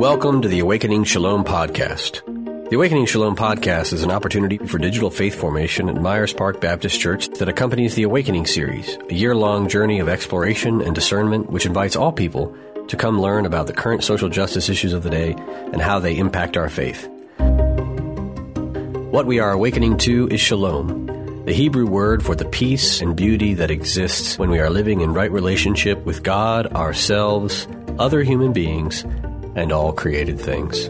Welcome to the Awakening Shalom Podcast. The Awakening Shalom Podcast is an opportunity for digital faith formation at Myers Park Baptist Church that accompanies the Awakening series, a year long journey of exploration and discernment which invites all people to come learn about the current social justice issues of the day and how they impact our faith. What we are awakening to is shalom, the Hebrew word for the peace and beauty that exists when we are living in right relationship with God, ourselves, other human beings, and all created things.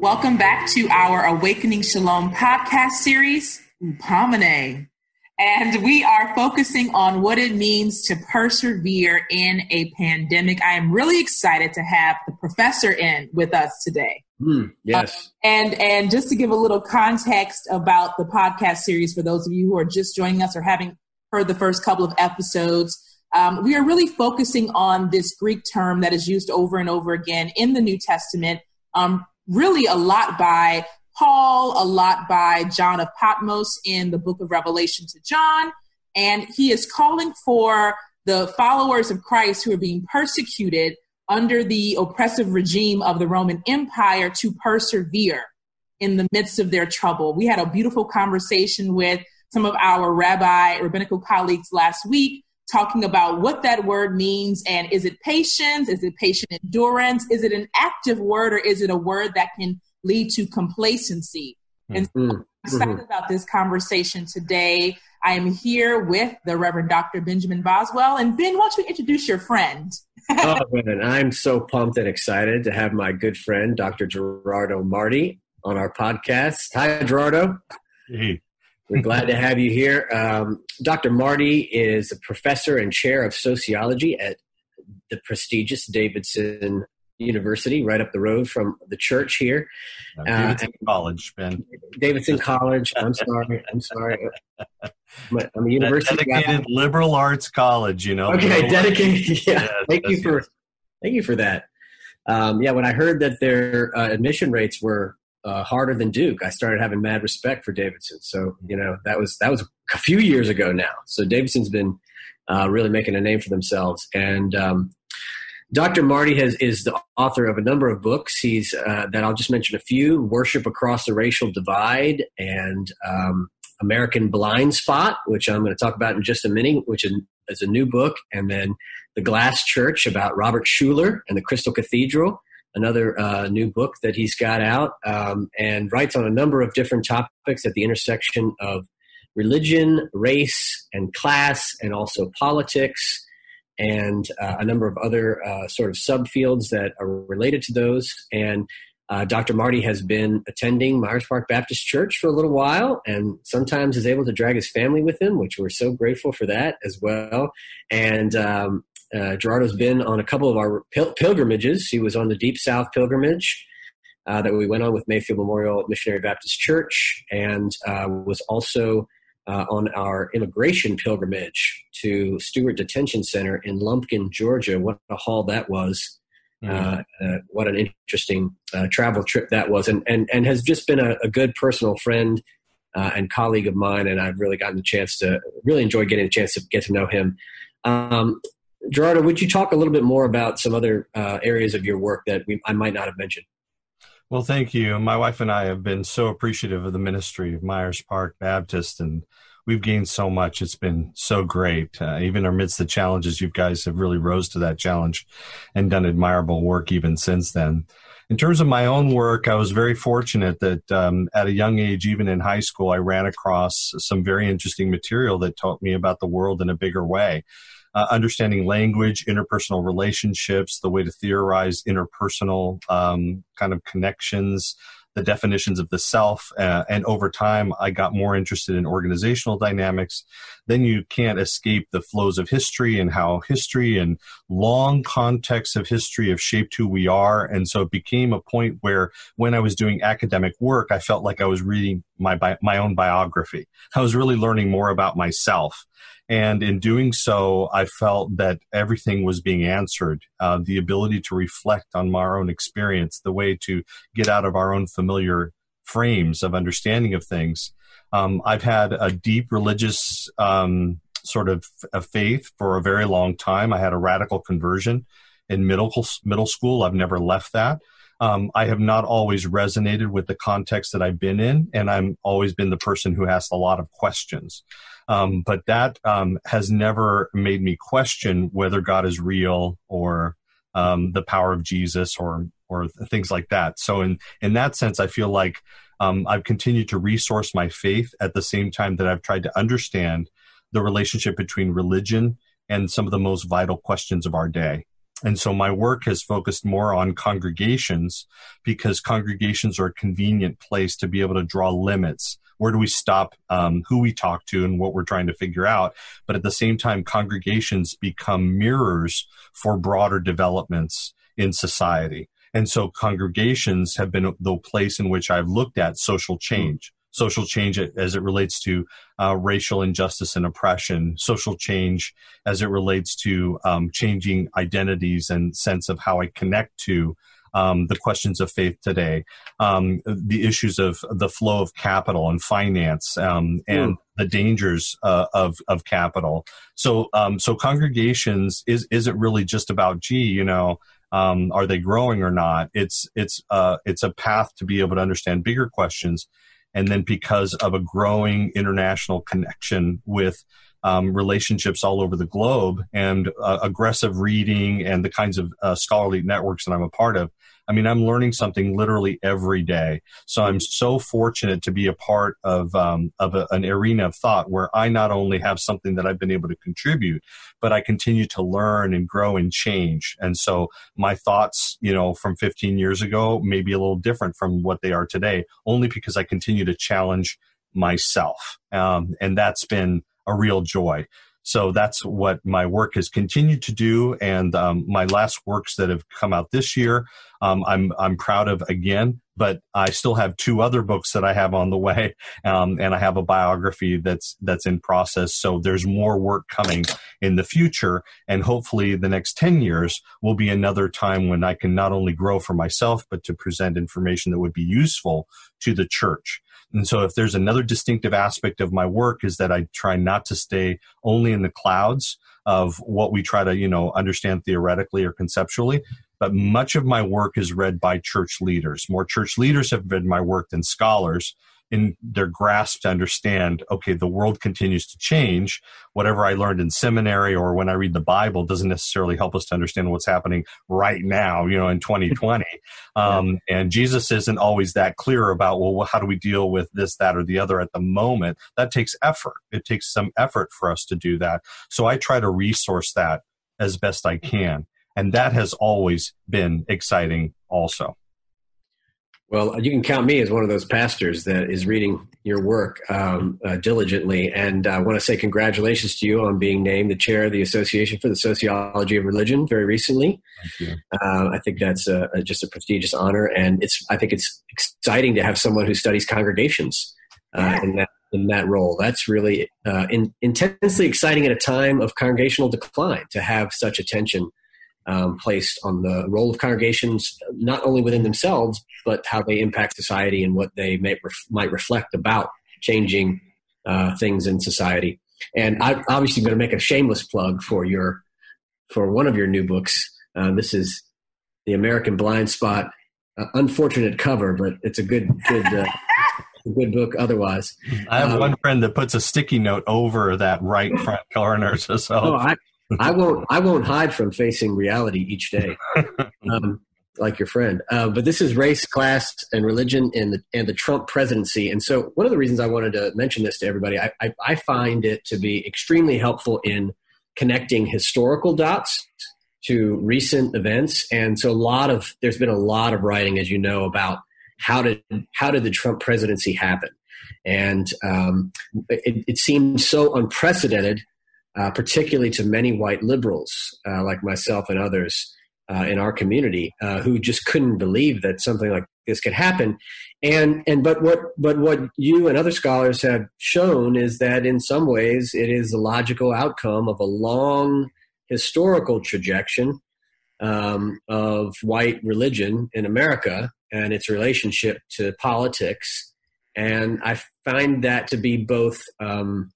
Welcome back to our Awakening Shalom podcast series, Hupomoné. And we are focusing on what it means to persevere in a pandemic. I am really excited to have the professor in with us today. Mm, yes. Uh, and and just to give a little context about the podcast series for those of you who are just joining us or having heard the first couple of episodes, um, we are really focusing on this Greek term that is used over and over again in the New Testament. Um, really, a lot by Paul, a lot by John of Patmos in the book of Revelation to John. And he is calling for the followers of Christ who are being persecuted under the oppressive regime of the Roman Empire to persevere in the midst of their trouble. We had a beautiful conversation with some of our rabbi rabbinical colleagues last week talking about what that word means and is it patience is it patient endurance is it an active word or is it a word that can lead to complacency. And so I'm excited mm-hmm. about this conversation today. I am here with the Reverend Dr. Benjamin Boswell. And Ben, why don't you introduce your friend? Oh, man, I'm so pumped and excited to have my good friend, Dr. Gerardo Martí on our podcast. Hi, Gerardo. Hey. We're glad to have you here. Um, Dr. Martí is a professor and chair of sociology at the prestigious Davidson University, right up the road from the church here. Davidson uh, College, Ben. Davidson College. I'm sorry. I'm sorry. I'm a university dedicated guy. liberal arts college. You know. Okay, dedicated. Yeah. thank you for thank you for that. Um, yeah, when I heard that their uh, admission rates were uh, harder than Duke, I started having mad respect for Davidson. So you know that was that was a few years ago now. So Davidson's been uh, really making a name for themselves, and um, Dr. Martí has, is the author of a number of books. He's uh, that I'll just mention a few: "Worship Across the Racial Divide" and um, "American Blind Spot," which I'm going to talk about in just a minute, which is, a new book, and then "The Glass Church" about Robert Schuller and the Crystal Cathedral, another uh, new book that he's got out, um, and writes on a number of different topics at the intersection of religion, race, and class, and also politics and uh, a number of other uh, sort of subfields that are related to those. And uh, Dr. Martí has been attending Myers Park Baptist Church for a little while and sometimes is able to drag his family with him, which we're so grateful for that as well. And um, uh, Gerardo's been on a couple of our pil- pilgrimages. He was on the Deep South pilgrimage. Uh, that we went on with Mayfield Memorial Missionary Baptist Church, and uh, was also uh, on our immigration pilgrimage to Stewart Detention Center in Lumpkin, Georgia. What a haul that was! Mm-hmm. Uh, what an interesting uh, travel trip that was, and and and has just been a, a good personal friend uh, and colleague of mine. And I've really gotten the chance to really enjoy getting a chance to get to know him. Um, Gerardo, would you talk a little bit more about some other uh, areas of your work that we, I might not have mentioned? Well, thank you. My wife and I have been so appreciative of the ministry of Myers Park Baptist, and we've gained so much. It's been so great. Uh, even amidst the challenges, you guys have really rose to that challenge and done admirable work even since then. In terms of my own work, I was very fortunate that um, at a young age, even in high school, I ran across some very interesting material that taught me about the world in a bigger way uh, understanding language, interpersonal relationships, the way to theorize interpersonal um, kind of connections, the definitions of the self. Uh, and over time, I got more interested in organizational dynamics. Then you can't escape the flows of history and how history and long contexts of history have shaped who we are. And so it became a point where when I was doing academic work, I felt like I was reading my, my own biography. I was really learning more about myself. And in doing so, I felt that everything was being answered. Uh, the ability to reflect on our own experience, the way to get out of our own familiar frames of understanding of things. Um, I've had a deep religious um, sort of a faith for a very long time. I had a radical conversion in middle middle school. I've never left that. Um, I have not always resonated with the context that I've been in, and I'm always been the person who asks a lot of questions. Um, but that um, has never made me question whether God is real or um, the power of Jesus or or things like that. So in in that sense, I feel like um, I've continued to resource my faith at the same time that I've tried to understand the relationship between religion and some of the most vital questions of our day. And so my work has focused more on congregations because congregations are a convenient place to be able to draw limits. Where do we stop um, who we talk to and what we're trying to figure out? But at the same time, congregations become mirrors for broader developments in society. And so congregations have been the place in which I've looked at social change social change as it relates to uh, racial injustice and oppression, social change as it relates to um, changing identities and sense of how I connect to um, the questions of faith today, um, the issues of the flow of capital and finance, um, and mm. the dangers uh, of of capital. So, um, so congregations is isn't really just about gee, you know. Um, are they growing or not? It's it's uh, it's a path to be able to understand bigger questions and then because of a growing international connection with um, relationships all over the globe and uh, aggressive reading and the kinds of uh, scholarly networks that I'm a part of, I mean, I'm learning something literally every day. So I'm so fortunate to be a part of um, of a, an arena of thought where I not only have something that I've been able to contribute, but I continue to learn and grow and change. And so my thoughts, you know, from 15 years ago may be a little different from what they are today, only because I continue to challenge myself, um, and that's been a real joy. So that's what my work has continued to do. And um, my last works that have come out this year, um, I'm I'm proud of again. But I still have two other books that I have on the way, um, and I have a biography that's that's in process. So there's more work coming in the future, and hopefully the next ten years will be another time when I can not only grow for myself, but to present information that would be useful to the church. And so if there's another distinctive aspect of my work is that I try not to stay only in the clouds of what we try to, you know, understand theoretically or conceptually, but much of my work is read by church leaders. More church leaders have read my work than scholars in their grasp to understand okay the world continues to change. Whatever i learned in seminary or when i read the bible doesn't necessarily help us to understand what's happening right now you know in 2020 um, and jesus isn't always that clear about well how do we deal with this that or the other at the moment? That takes effort. It takes some effort for us to do that. So i try to resource that as best i can. And that has always been exciting also well, you can count me as one of those pastors that is reading your work um, uh, diligently. And I want to say congratulations to you on being named the chair of the Association for the Sociology of Religion very recently. Uh, I think that's a, a, just a prestigious honor. And it's, I think it's exciting to have someone who studies congregations uh, in, that, in that role. That's really uh, in, intensely exciting at a time of congregational decline to have such attention um, placed on the role of congregations, not only within themselves, but how they impact society and what they may ref- might reflect about changing uh, things in society. And I'm obviously going to make a shameless plug for your for one of your new books. Uh, this is the American Blind Spot. Uh, unfortunate cover, but it's a good good. Uh, a good book otherwise. I have um, one friend that puts a sticky note over that right front corner. So, so. Oh, I, I won't. I won't hide from facing reality each day, um, like your friend. Uh, but this is race, class, and religion, and the and the Trump presidency. And so, one of the reasons I wanted to mention this to everybody, I, I, I find it to be extremely helpful in connecting historical dots to recent events. And so, a lot of there's been a lot of writing, as you know, about how did how did the Trump presidency happen, and um, it, it seemed so unprecedented uh, particularly to many white liberals uh, like myself and others uh, in our community uh, who just couldn't believe that something like this could happen. And and but what but what you and other scholars have shown is that in some ways it is a logical outcome of a long historical trajectory um, of white religion in America and its relationship to politics. And I find that to be both um,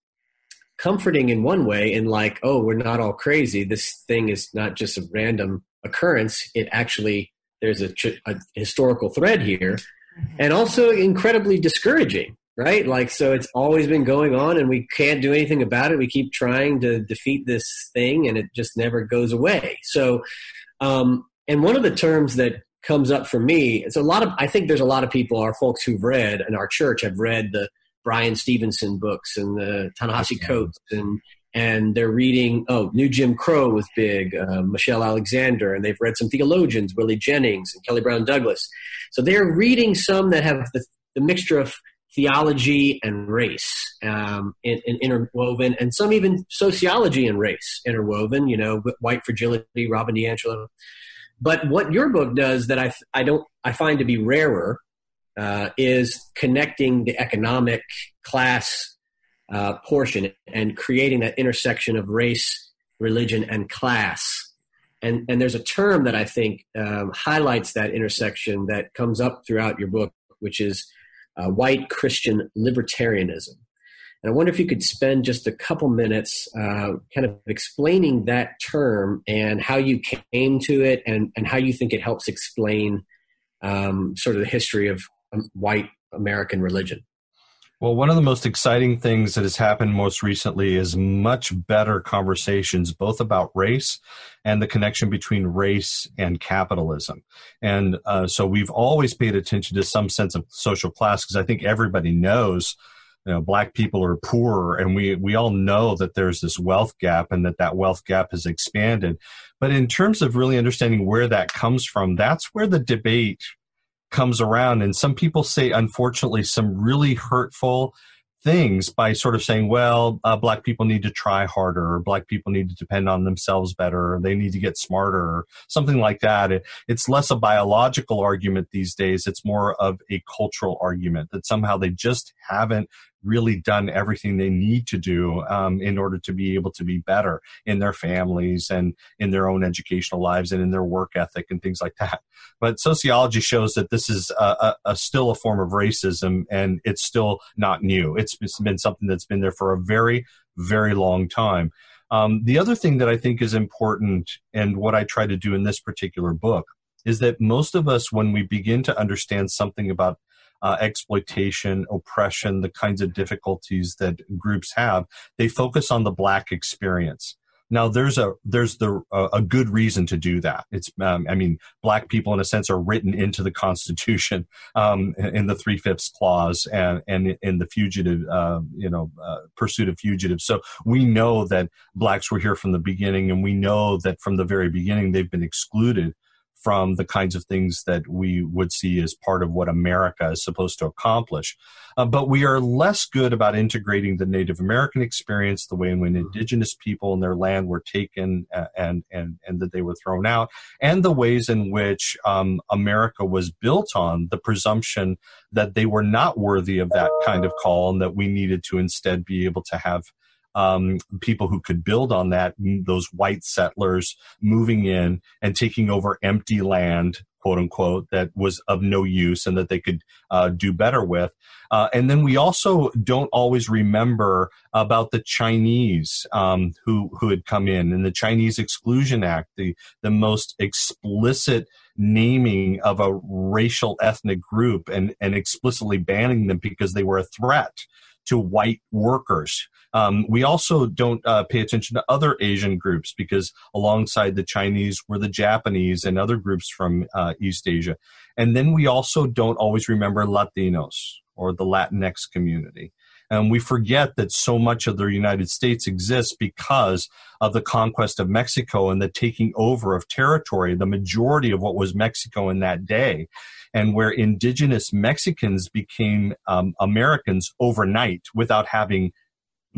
comforting in one way, in like, oh, we're not all crazy. This thing is not just a random occurrence. It actually, there's a, a historical thread here. Mm-hmm. And also incredibly discouraging right? Like, so it's always been going on and we can't do anything about it. We keep trying to defeat this thing and it just never goes away. So, um, and one of the terms that comes up for me, it's a lot of, I think there's a lot of people, our folks who've read and our church have read the Bryan Stevenson books and the Ta-Nehisi Coates and, and they're reading, oh, New Jim Crow was big, uh, Michelle Alexander, and they've read some theologians, Willie Jennings and Kelly Brown Douglas. So they're reading some that have the, the mixture of theology and race um, in, in interwoven, and some even sociology and race interwoven. You know, white fragility, Robin DiAngelo. But what your book does that I I don't I find to be rarer uh, is connecting the economic class uh, portion and creating that intersection of race, religion, and class. And, and there's a term that I think um, highlights that intersection that comes up throughout your book, which is uh, white Christian libertarianism. And I wonder if you could spend just a couple minutes uh, kind of explaining that term and how you came to it and, and how you think it helps explain um, sort of the history of white American religion. Well, one of the most exciting things that has happened most recently is much better conversations, both about race and the connection between race and capitalism. And uh, so we've always paid attention to some sense of social class because I think everybody knows. You know, black people are poorer, and we we all know that there's this wealth gap, and that that wealth gap has expanded. But in terms of really understanding where that comes from, that's where the debate comes around. And some people say, unfortunately, some really hurtful things by sort of saying, well, uh, black people need to try harder, or black people need to depend on themselves better, or they need to get smarter, or something like that. It, it's less a biological argument these days. It's more of a cultural argument that somehow they just haven't really done everything they need to do um, in order to be able to be better in their families and in their own educational lives and in their work ethic and things like that. But sociology shows that this is a, a, a still a form of racism and it's still not new. It's, it's been something that's been there for a very, very long time. Um, the other thing that I think is important and what I try to do in this particular book is that most of us, when we begin to understand something about uh, exploitation, oppression, the kinds of difficulties that groups have, they focus on the black experience. Now, there's a there's the a good reason to do that. It's um, I mean, black people in a sense are written into the Constitution um, in the three fifths clause and and in the fugitive uh, you know uh, pursuit of fugitives. So we know that blacks were here from the beginning, and we know that from the very beginning they've been excluded from the kinds of things that we would see as part of what America is supposed to accomplish. Uh, but we are less good about integrating the Native American experience, the way in which indigenous people and their land were taken and, and, and that they were thrown out, and the ways in which um, America was built on the presumption that they were not worthy of that kind of call and that we needed to instead be able to have um, people who could build on that, those white settlers moving in and taking over empty land, quote unquote, that was of no use and that they could uh, do better with. Uh, and then we also don't always remember about the Chinese um, who who had come in and the Chinese Exclusion Act, the the most explicit naming of a racial ethnic group and and explicitly banning them because they were a threat to white workers. Um, we also don't uh, pay attention to other Asian groups because alongside the Chinese were the Japanese and other groups from uh, East Asia. And then we also don't always remember Latinos or the Latinx community. And we forget that so much of the United States exists because of the conquest of Mexico and the taking over of territory, the majority of what was Mexico in that day and where indigenous Mexicans became um, Americans overnight without having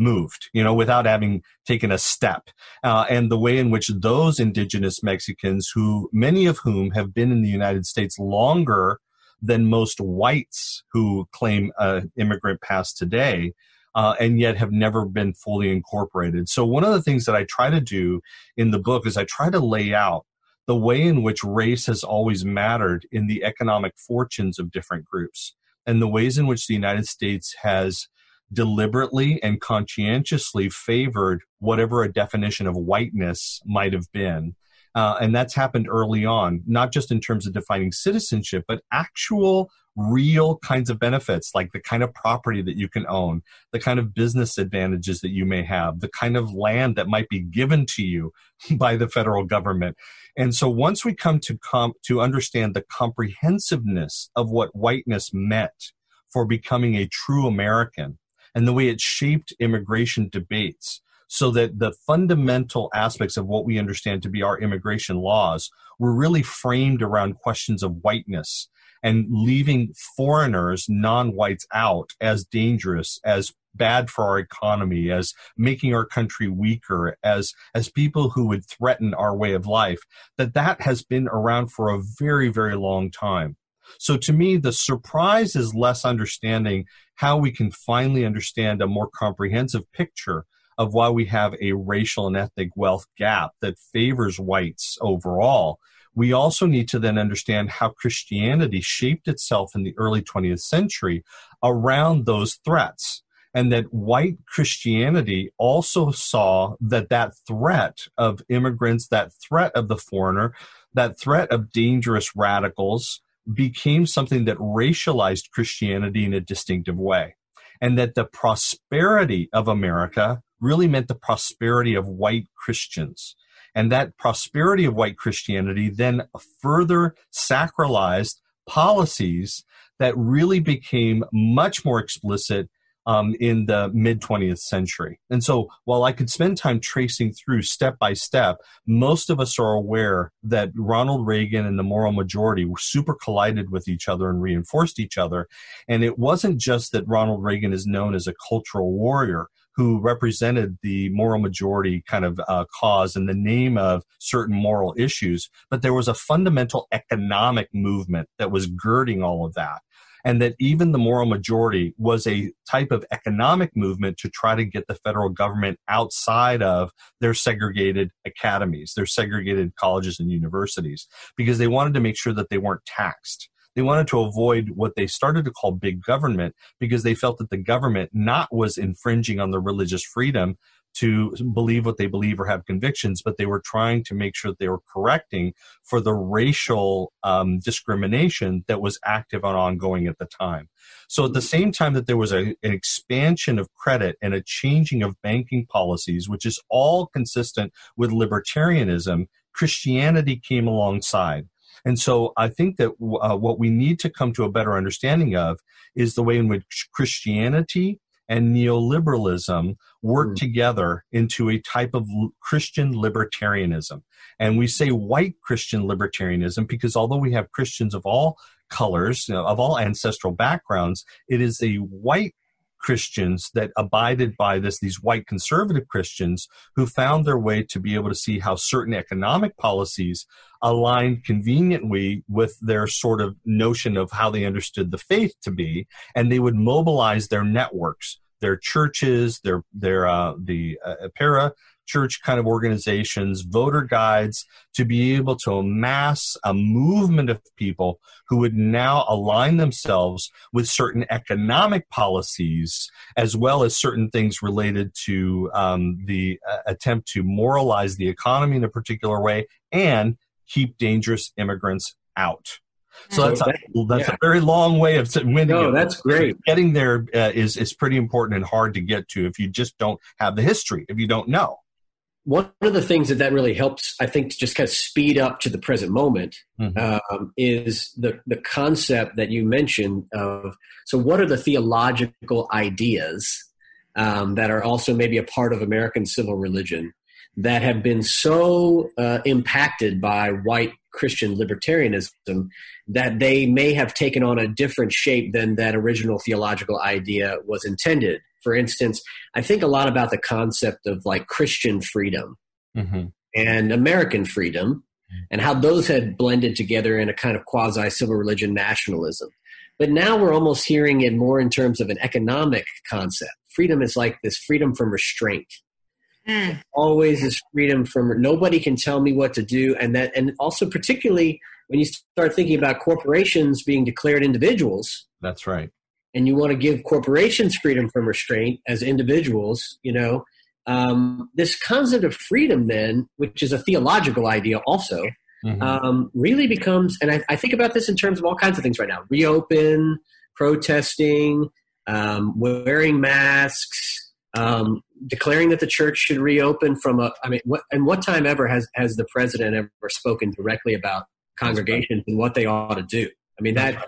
moved, you know, without having taken a step. Uh, and the way in which those indigenous Mexicans, who many of whom have been in the United States longer than most whites who claim uh, immigrant pass today, uh, and yet have never been fully incorporated. So, one of the things that I try to do in the book is I try to lay out the way in which race has always mattered in the economic fortunes of different groups and the ways in which the United States has deliberately and conscientiously favored whatever a definition of whiteness might have been. Uh, and that's happened early on, not just in terms of defining citizenship, but actual real kinds of benefits, like the kind of property that you can own, the kind of business advantages that you may have, the kind of land that might be given to you by the federal government. And so once we come to to understand the comprehensiveness of what whiteness meant for becoming a true American and the way it shaped immigration debates, so that the fundamental aspects of what we understand to be our immigration laws were really framed around questions of whiteness and leaving foreigners, non whites, out as dangerous, as bad for our economy, as making our country weaker, as as people who would threaten our way of life, that that has been around for a very, very long time. So to me, the surprise is less understanding how we can finally understand a more comprehensive picture of why we have a racial and ethnic wealth gap that favors whites overall we also need to then understand how Christianity shaped itself in the early 20th century around those threats. And that white Christianity also saw that that threat of immigrants, that threat of the foreigner, that threat of dangerous radicals became something that racialized Christianity in a distinctive way. And that the prosperity of America really meant the prosperity of white Christians. And that prosperity of white Christianity then further sacralized policies that really became much more explicit um, in the mid 20th century. And so while I could spend time tracing through step by step, most of us are aware that Ronald Reagan and the moral majority were super collided with each other and reinforced each other. And it wasn't just that Ronald Reagan is known as a cultural warrior who represented the moral majority kind of uh, cause in the name of certain moral issues, but there was a fundamental economic movement that was girding all of that. And that even the moral majority was a type of economic movement to try to get the federal government outside of their segregated academies, their segregated colleges and universities, because they wanted to make sure that they weren't taxed. They wanted to avoid what they started to call big government because they felt that the government not was infringing on their religious freedom to believe what they believe or have convictions, but they were trying to make sure that they were correcting for the racial um, discrimination that was active and ongoing at the time. So at the same time that there was a, an expansion of credit and a changing of banking policies, which is all consistent with libertarianism, Christianity came alongside. And so I think that uh, what we need to come to a better understanding of is the way in which Christianity and neoliberalism work mm. together into a type of Christian libertarianism. And we say white Christian libertarianism because although we have Christians of all colors, you know, of all ancestral backgrounds, it is a white Christians that abided by this, these white conservative Christians who found their way to be able to see how certain economic policies aligned conveniently with their sort of notion of how they understood the faith to be, and they would mobilize their networks, their churches, their their uh, the uh, para church kind of organizations, voter guides, to be able to amass a movement of people who would now align themselves with certain economic policies as well as certain things related to um, the uh, attempt to moralize the economy in a particular way and keep dangerous immigrants out. So that's a, that's yeah. a very long way of winning. No, that's great. Getting there uh, is is pretty important and hard to get to if you just don't have the history. If you don't know one of the things that that really helps, I think, to just kind of speed up to the present moment mm-hmm. um, is the the concept that you mentioned of. So, what are the theological ideas um, that are also maybe a part of American civil religion that have been so uh, impacted by white Christian libertarianism that they may have taken on a different shape than that original theological idea was intended? For instance, I think a lot about the concept of like Christian freedom mm-hmm. and American freedom and how those had blended together in a kind of quasi civil religion nationalism. But now we're almost hearing it more in terms of an economic concept. Freedom is like this freedom from restraint. Mm. Always is freedom from nobody can tell me what to do, and that, and also particularly when you start thinking about corporations being declared individuals. That's right. And you want to give corporations freedom from restraint as individuals, you know, um, this concept of freedom, then, which is a theological idea also, mm-hmm. um, really becomes, and I, I, think about this in terms of all kinds of things right now reopen, protesting, um, wearing masks, um, declaring that the church should reopen from a, I mean, what, and what time ever has, has the president ever spoken directly about congregations and what they ought to do? I mean, that,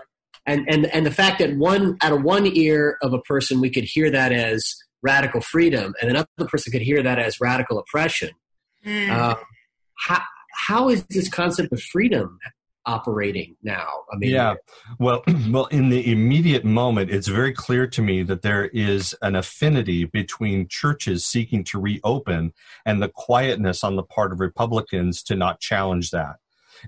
and, and, and the fact that one, out of one ear of a person, we could hear that as, radical freedom, and another person could hear that as radical oppression. Mm. Uh, how, how is this concept of freedom operating now? I mean, yeah. Well, well, in the immediate moment, it's very clear to me that there is an affinity between churches seeking to reopen and the quietness on the part of Republicans to not challenge that.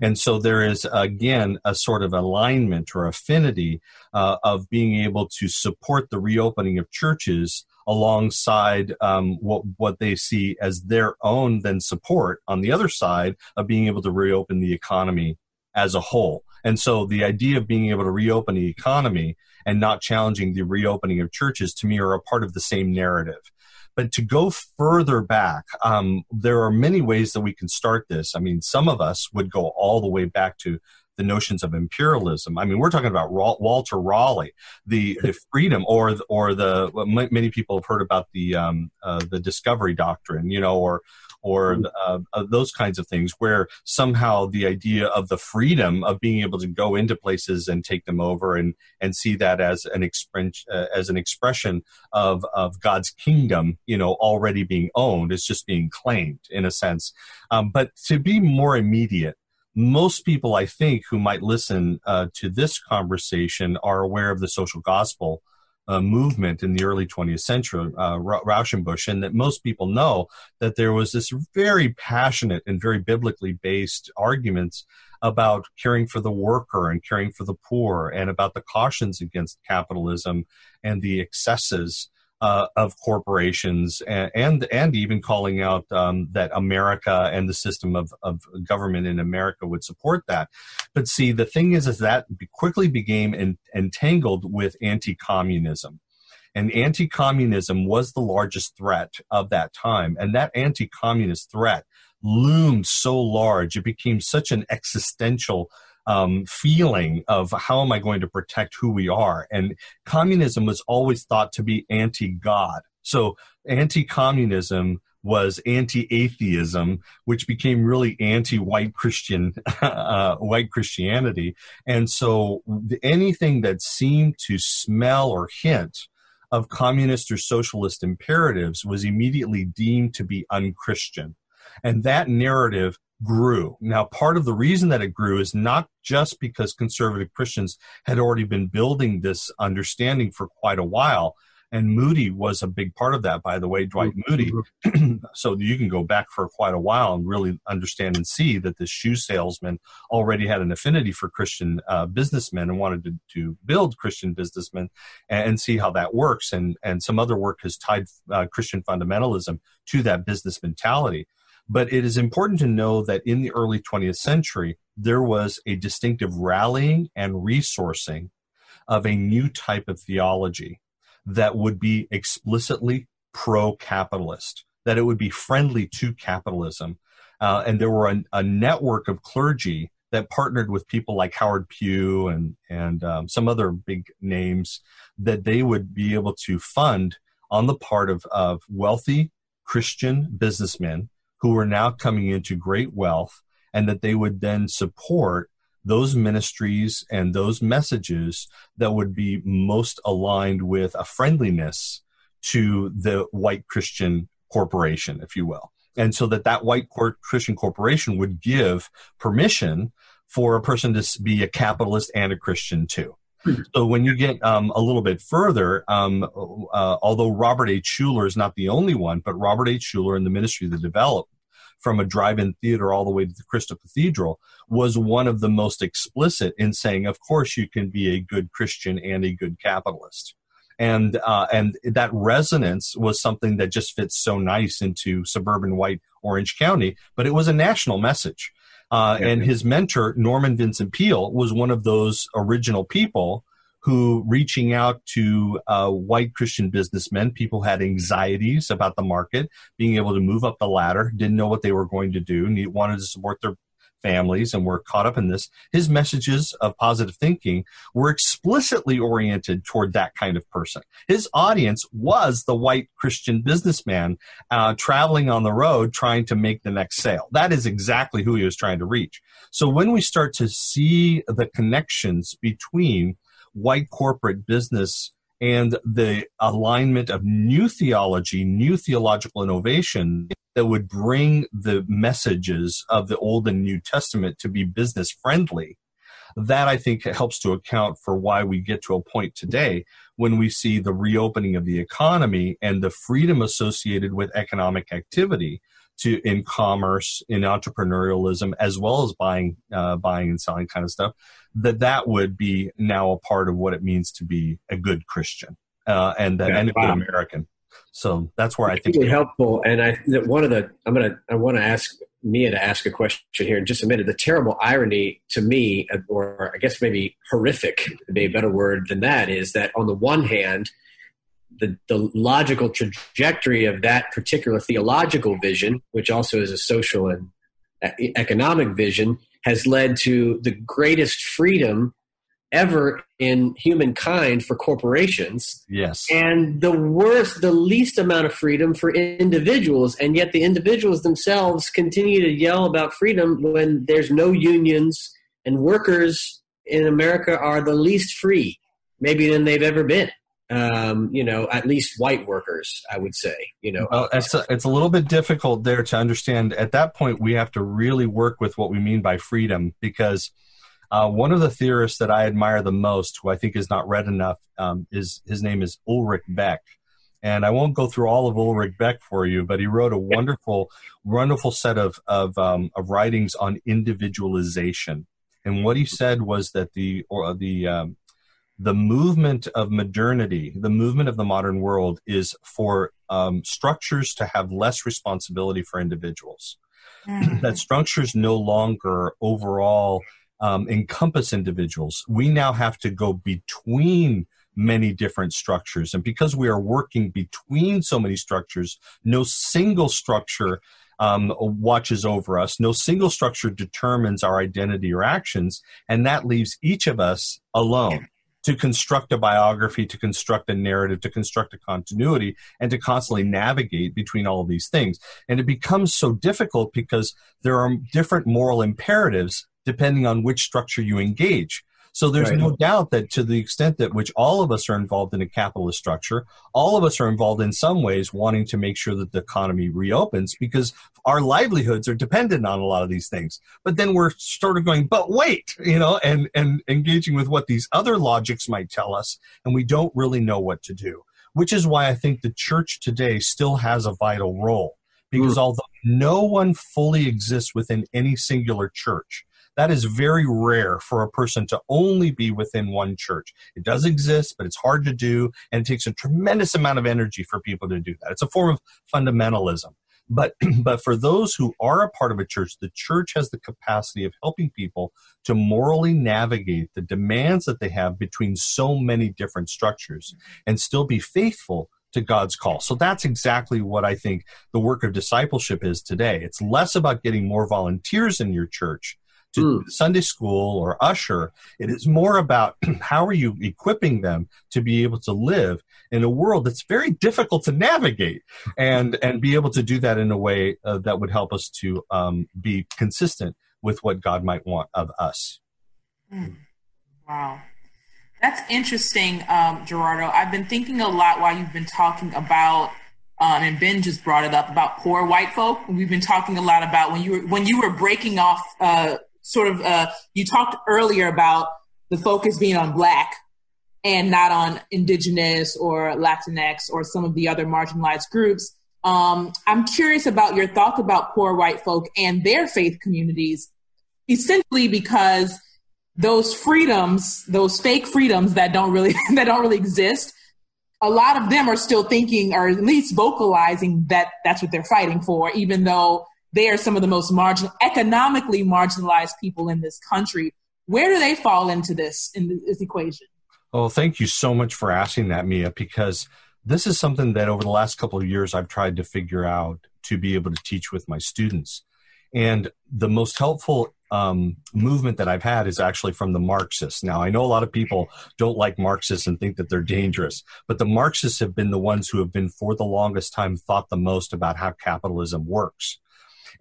And so there is, again, a sort of alignment or affinity uh, of being able to support the reopening of churches alongside um, what what they see as their own then support on the other side of being able to reopen the economy as a whole. And so the idea of being able to reopen the economy and not challenging the reopening of churches to me are a part of the same narrative. But to go further back, um, there are many ways that we can start this. I mean, some of us would go all the way back to the notions of imperialism. I mean, we're talking about Walter Raleigh, the, the freedom, or or the many people have heard about the um, uh, the discovery doctrine, you know, or or mm. uh, uh, those kinds of things, where somehow the idea of the freedom of being able to go into places and take them over and and see that as an expression uh, as an expression of of God's kingdom, you know, already being owned, is just being claimed in a sense. Um, but to be more immediate, most people, I think, who might listen uh, to this conversation are aware of the social gospel uh, movement in the early 20th century, uh, Rauschenbusch, and that most people know that there was this very passionate and very biblically based arguments about caring for the worker and caring for the poor and about the cautions against capitalism and the excesses uh, of corporations and, and, and even calling out um, that America and the system of, of government in America would support that. But see, the thing is, is that quickly became en- entangled with anti-communism. And anti-communism was the largest threat of that time. And that anti-communist threat loomed so large, it became such an existential um, feeling of how am I going to protect who we are. And communism was always thought to be anti God. So anti communism was anti-atheism, which became really anti-white Christian, uh, white Christianity. And so anything that seemed to smell or hint of communist or socialist imperatives was immediately deemed to be unchristian. And that narrative grew. Now, part of the reason that it grew is not just because conservative Christians had already been building this understanding for quite a while. And Moody was a big part of that, by the way, Dwight mm-hmm. Moody. so you can go back for quite a while and really understand and see that this shoe salesman already had an affinity for Christian uh, businessmen and wanted to, to build Christian businessmen and, and, see how that works. And, and some other work has tied uh, Christian fundamentalism to that business mentality. But it is important to know that in the early 20th century, there was a distinctive rallying and resourcing of a new type of theology that would be explicitly pro capitalist, that it would be friendly to capitalism. Uh, and there were a, a, network of clergy that partnered with people like Howard Pew and, and um, some other big names that they would be able to fund on the part of, of wealthy Christian businessmen who were now coming into great wealth and that they would then support those ministries and those messages that would be most aligned with a friendliness to the white Christian corporation, if you will. And so that that white Christian corporation would give permission for a person to be a capitalist and a Christian too. So when you get um, a little bit further, um, uh, although Robert H. Schuller is not the only one, but Robert H. Schuller in the Ministry that developed from a drive-in theater all the way to the Crystal Cathedral was one of the most explicit in saying, of course, you can be a good Christian and a good capitalist. and uh, and that resonance was something that just fits so nice into suburban white Orange County. But it was a national message, uh, and his mentor Norman Vincent Peale was one of those original people who reaching out to uh, white Christian businessmen, people had anxieties about the market, being able to move up the ladder, didn't know what they were going to do, wanted to support their families and were caught up in this, his messages of positive thinking were explicitly oriented toward that kind of person. His audience was the white Christian businessman uh, traveling on the road trying to make the next sale. That is exactly who he was trying to reach. So when we start to see the connections between white corporate business and the alignment of new theology, new theological innovation that would bring the messages of the Old and New Testament to be business friendly. That I think helps to account for why we get to a point today when we see the reopening of the economy and the freedom associated with economic activity to in commerce, in entrepreneurialism, as well as buying, uh, buying and selling kind of stuff that that would be now a part of what it means to be a good Christian uh, and, yeah, and a good American. So that's where I think really helpful. And I one of the I'm gonna I want to ask Mia to ask a question here in just a minute. The terrible irony to me, or I guess maybe horrific, to be a better word than that, is that on the one hand, the, the logical trajectory of that particular theological vision, which also is a social and economic vision, has led to the greatest freedom ever in humankind for corporations. Yes. And the worst, the least amount of freedom for individuals. And yet the individuals themselves continue to yell about freedom when there's no unions and workers in America are the least free, maybe than they've ever been um, you know, at least white workers, I would say, you know. Well, it's a, it's a little bit difficult there to understand. At that point, we have to really work with what we mean by freedom because uh, one of the theorists that I admire the most, who I think is not read enough, um, is his name is Ulrich Beck. And I won't go through all of Ulrich Beck for you, but he wrote a wonderful, wonderful set of of, um, of writings on individualization. And what he said was that the or the um, the movement of modernity, the movement of the modern world is for um, structures to have less responsibility for individuals. Mm. that structures no longer overall um, encompass individuals. We now have to go between many different structures. And because we are working between so many structures, no single structure um, watches over us. No single structure determines our identity or actions, and that leaves each of us alone to construct a biography, to construct a narrative, to construct a continuity, and to constantly navigate between all of these things. And it becomes so difficult because there are different moral imperatives depending on which structure you engage. So there's right. no doubt that to the extent that which all of us are involved in a capitalist structure, all of us are involved in some ways wanting to make sure that the economy reopens because our livelihoods are dependent on a lot of these things. But then we're sort of going, but wait, you know, and, and engaging with what these other logics might tell us, and we don't really know what to do. Which is why I think the church today still has a vital role. Because mm. although no one fully exists within any singular church, that is very rare for a person to only be within one church. It does exist, but it's hard to do, and it takes a tremendous amount of energy for people to do that. It's a form of fundamentalism. But, but for those who are a part of a church, the church has the capacity of helping people to morally navigate the demands that they have between so many different structures and still be faithful to God's call. So that's exactly what I think the work of discipleship is today. It's less about getting more volunteers in your church to mm. Sunday school or usher. It is more about how are you equipping them to be able to live in a world that's very difficult to navigate and and be able to do that in a way uh, that would help us to um, be consistent with what God might want of us. Mm. Wow. That's interesting, um, Gerardo. I've been thinking a lot while you've been talking about um, and Ben just brought it up about poor white folk. We've been talking a lot about when you were when you were breaking off uh, sort of uh, you talked earlier about the focus being on black and not on indigenous or latinx or some of the other marginalized groups. Um, i'm curious about your thoughts about poor white folk and their faith communities essentially because those freedoms those fake freedoms that don't really that don't really exist a lot of them are still thinking or at least vocalizing that that's what they're fighting for, even though they are some of the most margin economically marginalized people in this country. Where do they fall into this in this equation? Oh, thank you so much for asking that, Mia, because this is something that over the last couple of years I've tried to figure out to be able to teach with my students. And the most helpful um, movement that I've had is actually from the Marxists. Now, I know a lot of people don't like Marxists and think that they're dangerous, but the Marxists have been the ones who have been, for the longest time, thought the most about how capitalism works.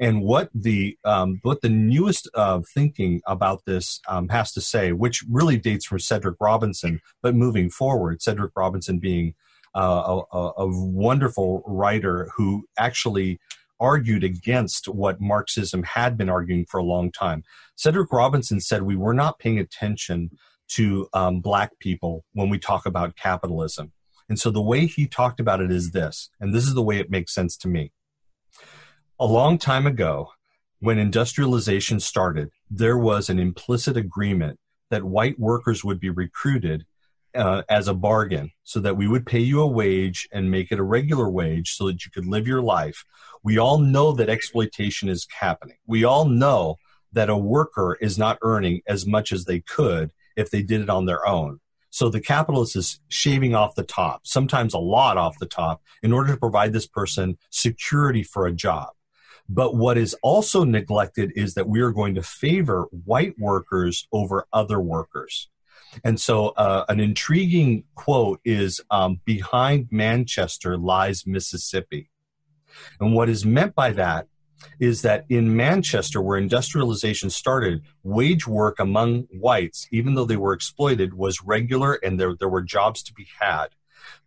And what the um, what the newest uh, thinking about this um, has to say, which really dates from Cedric Robinson, but moving forward, Cedric Robinson being uh, a, a, wonderful writer who actually argued against what Marxism had been arguing for a long time. Cedric Robinson said we were not paying attention to um, black people when we talk about capitalism. And so the way he talked about it is this, and this is the way it makes sense to me. A long time ago, when industrialization started, there was an implicit agreement that white workers would be recruited uh, as a bargain so that we would pay you a wage and make it a regular wage so that you could live your life. We all know that exploitation is happening. We all know that a worker is not earning as much as they could if they did it on their own. So the capitalist is shaving off the top, sometimes a lot off the top, in order to provide this person security for a job. But what is also neglected is that we are going to favor white workers over other workers. And so, uh, an intriguing quote is um, Behind Manchester lies Mississippi. And what is meant by that is that in Manchester, where industrialization started, wage work among whites, even though they were exploited, was regular and there, there were jobs to be had.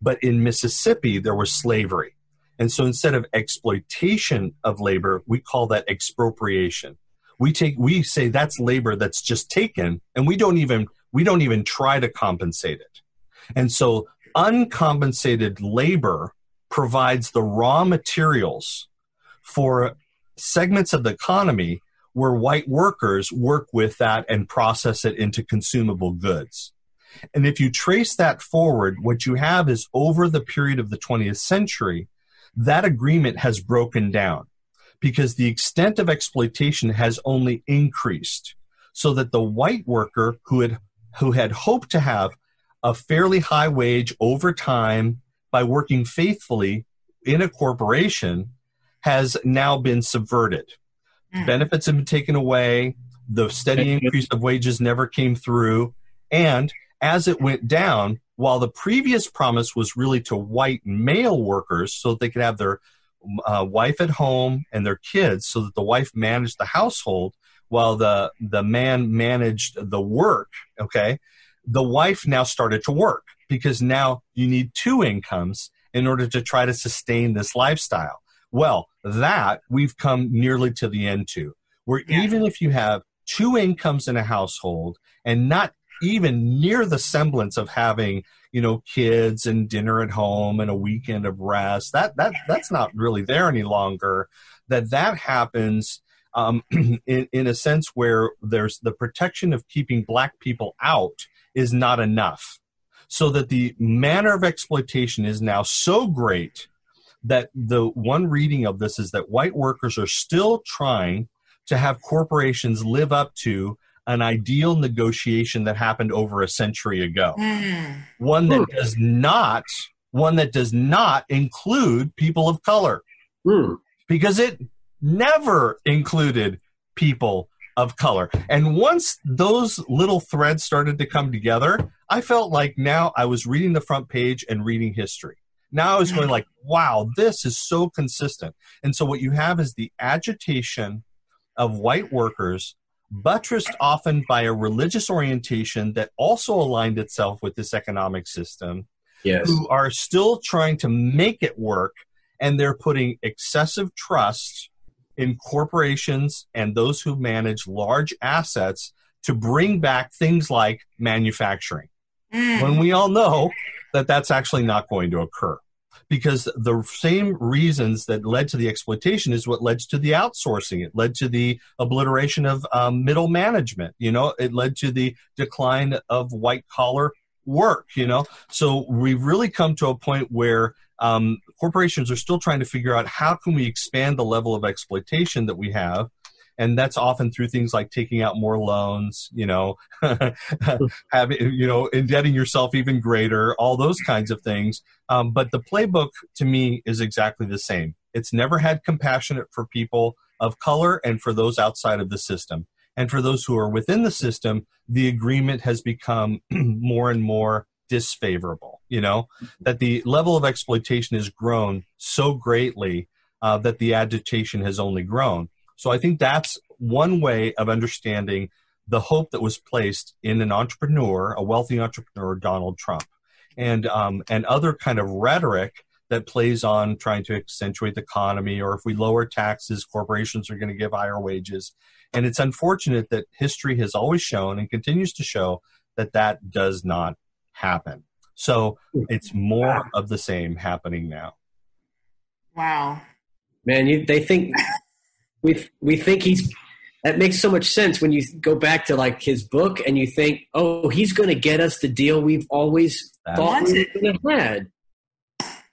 But in Mississippi, there was slavery. And so instead of exploitation of labor, we call that expropriation. We take we say that's labor that's just taken and we don't even we don't even try to compensate it. And so uncompensated labor provides the raw materials for segments of the economy where white workers work with that and process it into consumable goods. And if you trace that forward, what you have is over the period of the 20th century, that agreement has broken down because the extent of exploitation has only increased so that the white worker who had who had hoped to have a fairly high wage over time by working faithfully in a corporation has now been subverted. Mm. Benefits have been taken away. The steady increase of wages never came through. And as it went down, while the previous promise was really to white male workers so that they could have their uh, wife at home and their kids so that the wife managed the household, while the the man managed the work okay the wife now started to work because now you need two incomes in order to try to sustain this lifestyle well that we've come nearly to the end to where yeah. even if you have two incomes in a household and not even near the semblance of having you know kids and dinner at home and a weekend of rest that that that's not really there any longer that that happens um, in, in a sense where there's the protection of keeping black people out is not enough. So that the manner of exploitation is now so great that the one reading of this is that white workers are still trying to have corporations live up to an ideal negotiation that happened over a century ago. Mm. One that Ooh. does not one that does not include people of color. Mm. Because it never included people of color. And once those little threads started to come together, I felt like now I was reading the front page and reading history. Now I was going like, wow, this is so consistent. And so what you have is the agitation of white workers buttressed often by a religious orientation that also aligned itself with this economic system yes. who are still trying to make it work and they're putting excessive trust in corporations and those who manage large assets to bring back things like manufacturing. Mm. When we all know that that's actually not going to occur. Because the same reasons that led to the exploitation is what led to the outsourcing. It led to the obliteration of um, middle management. You know, it led to the decline of white collar work, you know? So we've really come to a point where um, corporations are still trying to figure out how can we expand the level of exploitation that we have and that's often through things like taking out more loans you know having you know indebting yourself even greater all those kinds of things. Um, but the playbook to me is exactly the same. It's never had compassionate for people of color and for those outside of the system. And for those who are within the system the agreement has become more and more disfavorable you know that the level of exploitation has grown so greatly uh, that the agitation has only grown so I think that's one way of understanding the hope that was placed in an entrepreneur, a wealthy entrepreneur, Donald Trump, and um, and other kind of rhetoric that plays on trying to accentuate the economy, or if we lower taxes, corporations are going to give higher wages. And it's unfortunate that history has always shown and continues to show that that does not happen. So it's more of the same happening now. Wow. Man, you, they think we we think he's that makes so much sense when you go back to like his book and you think, oh, he's going to get us the deal we've always thought we had.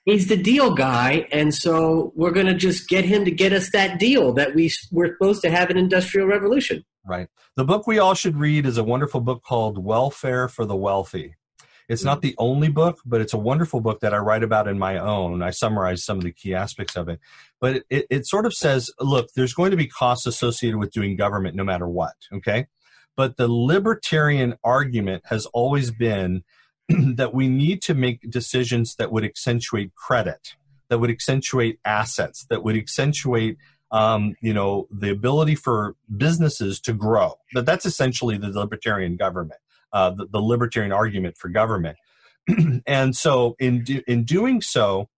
He's the deal guy, and so we're going to just get him to get us that deal that we we're supposed to have an industrial revolution. Right. The book we all should read is a wonderful book called Welfare for the Wealthy. It's not the only book, but it's a wonderful book that I write about in my own. I summarize some of the key aspects of it. But it, it sort of says, look, there's going to be costs associated with doing government no matter what, okay? But the libertarian argument has always been that we need to make decisions that would accentuate credit, that would accentuate assets, that would accentuate um, you know, the ability for businesses to grow. But that's essentially the libertarian government uh, the, the, libertarian argument for government. and so, in do, in doing so,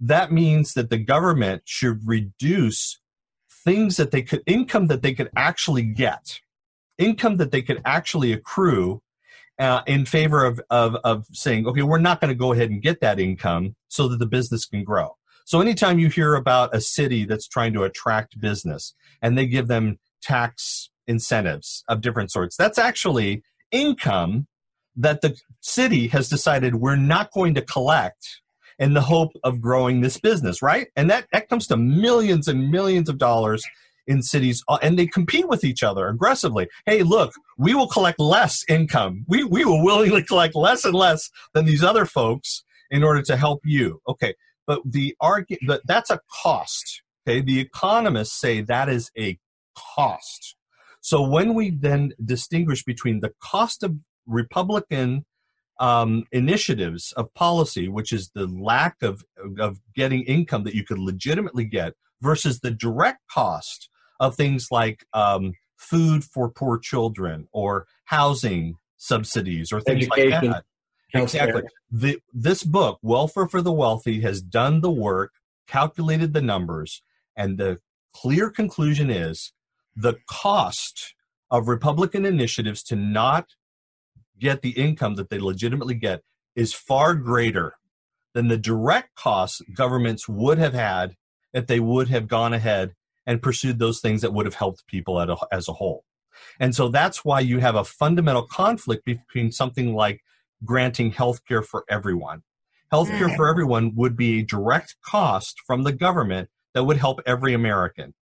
that means that the government should reduce things that they could income that they could actually get, income that they could actually accrue. Uh, in favor of, of, of saying, okay, we're not going to go ahead and get that income so that the business can grow. So anytime you hear about a city that's trying to attract business and they give them tax incentives of different sorts, that's actually income that the city has decided we're not going to collect in the hope of growing this business, right? And that, that comes to millions and millions of dollars in cities uh, and they compete with each other aggressively. Hey, look, we will collect less income. We, we will willingly collect less and less than these other folks in order to help you. Okay. But the argument, that's a cost. Okay. The economists say that is a cost. So when we then distinguish between the cost of Republican um, initiatives of policy, which is the lack of, of getting income that you could legitimately get, versus the direct cost of things like um, food for poor children or housing subsidies or things Education, like that. Exactly. The, this book, Welfare for the Wealthy, has done the work, calculated the numbers, and the clear conclusion is the cost of Republican initiatives to not get the income that they legitimately get is far greater than the direct costs governments would have had if they would have gone ahead and pursued those things that would have helped people a, as a whole. And so that's why you have a fundamental conflict between something like granting health care for everyone. Health care mm. for everyone would be a direct cost from the government that would help every American.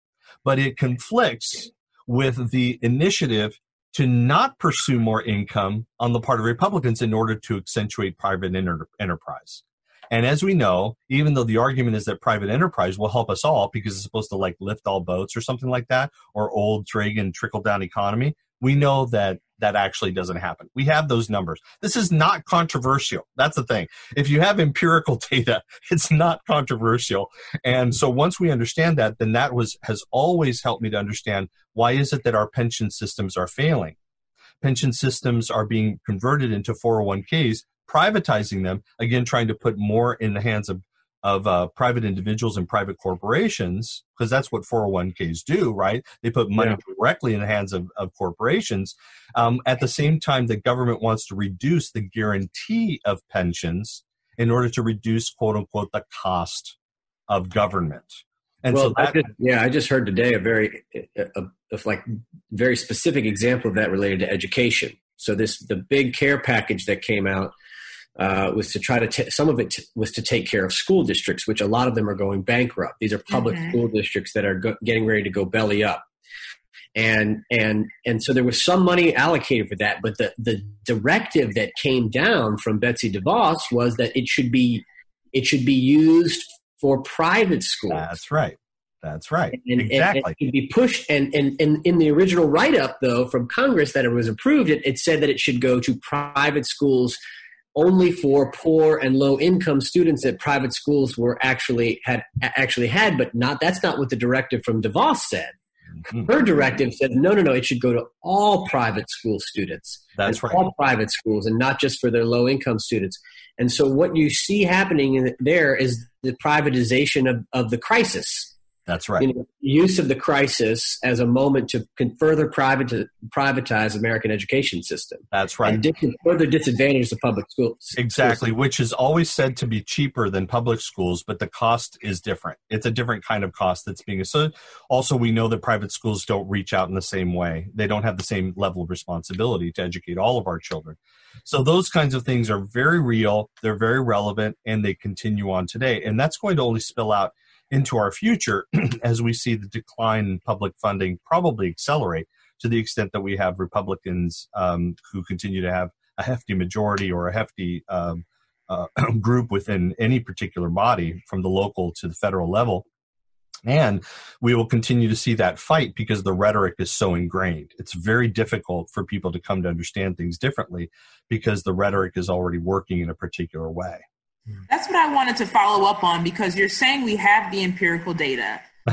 But it conflicts with the initiative to not pursue more income on the part of Republicans in order to accentuate private enterprise. And as we know, even though the argument is that private enterprise will help us all because it's supposed to like lift all boats or something like that, or old Reagan trickle down economy, we know that that actually doesn't happen. We have those numbers. This is not controversial. That's the thing. If you have empirical data, it's not controversial. And so once we understand that, then that was has always helped me to understand why is it that our pension systems are failing? Pension systems are being converted into 401ks, privatizing them, again trying to put more in the hands of of uh, private individuals and private corporations, because that's what 401ks do, right? They put money yeah. directly in the hands of, of corporations. Um, at the same time, the government wants to reduce the guarantee of pensions in order to reduce, quote unquote, the cost of government. And well, so that, I just, yeah, I just heard today a very, a, a, a, like very specific example of that related to education. So this the big care package that came out uh, was to try to t- some of it t- was to take care of school districts, which a lot of them are going bankrupt. These are public mm-hmm. school districts that are go- getting ready to go belly up, and and and so there was some money allocated for that. But the the directive that came down from Betsy DeVos was that it should be it should be used for private schools. That's right. That's right. And, exactly. And, and be pushed. And, and, and in the original write up, though, from Congress that it was approved, it, it said that it should go to private schools only for poor and low income students that private schools were actually had actually had, but not that's not what the directive from DeVos said. Mm-hmm. Her directive said, no, no, no, it should go to all private school students. That's right. All private schools and not just for their low income students. And so what you see happening there is the privatization of, of the crisis that's right. You know, use of the crisis as a moment to further private, privatize American education system. That's right. And further disadvantage the public schools. Exactly, which is always said to be cheaper than public schools, but the cost is different. It's a different kind of cost that's being so. Also, we know that private schools don't reach out in the same way. They don't have the same level of responsibility to educate all of our children. So those kinds of things are very real. They're very relevant, and they continue on today. And that's going to only spill out into our future as we see the decline in public funding probably accelerate to the extent that we have Republicans um, who continue to have a hefty majority or a hefty um, uh, group within any particular body from the local to the federal level. And we will continue to see that fight because the rhetoric is so ingrained. It's very difficult for people to come to understand things differently because the rhetoric is already working in a particular way. That's what I wanted to follow up on because you're saying we have the empirical data.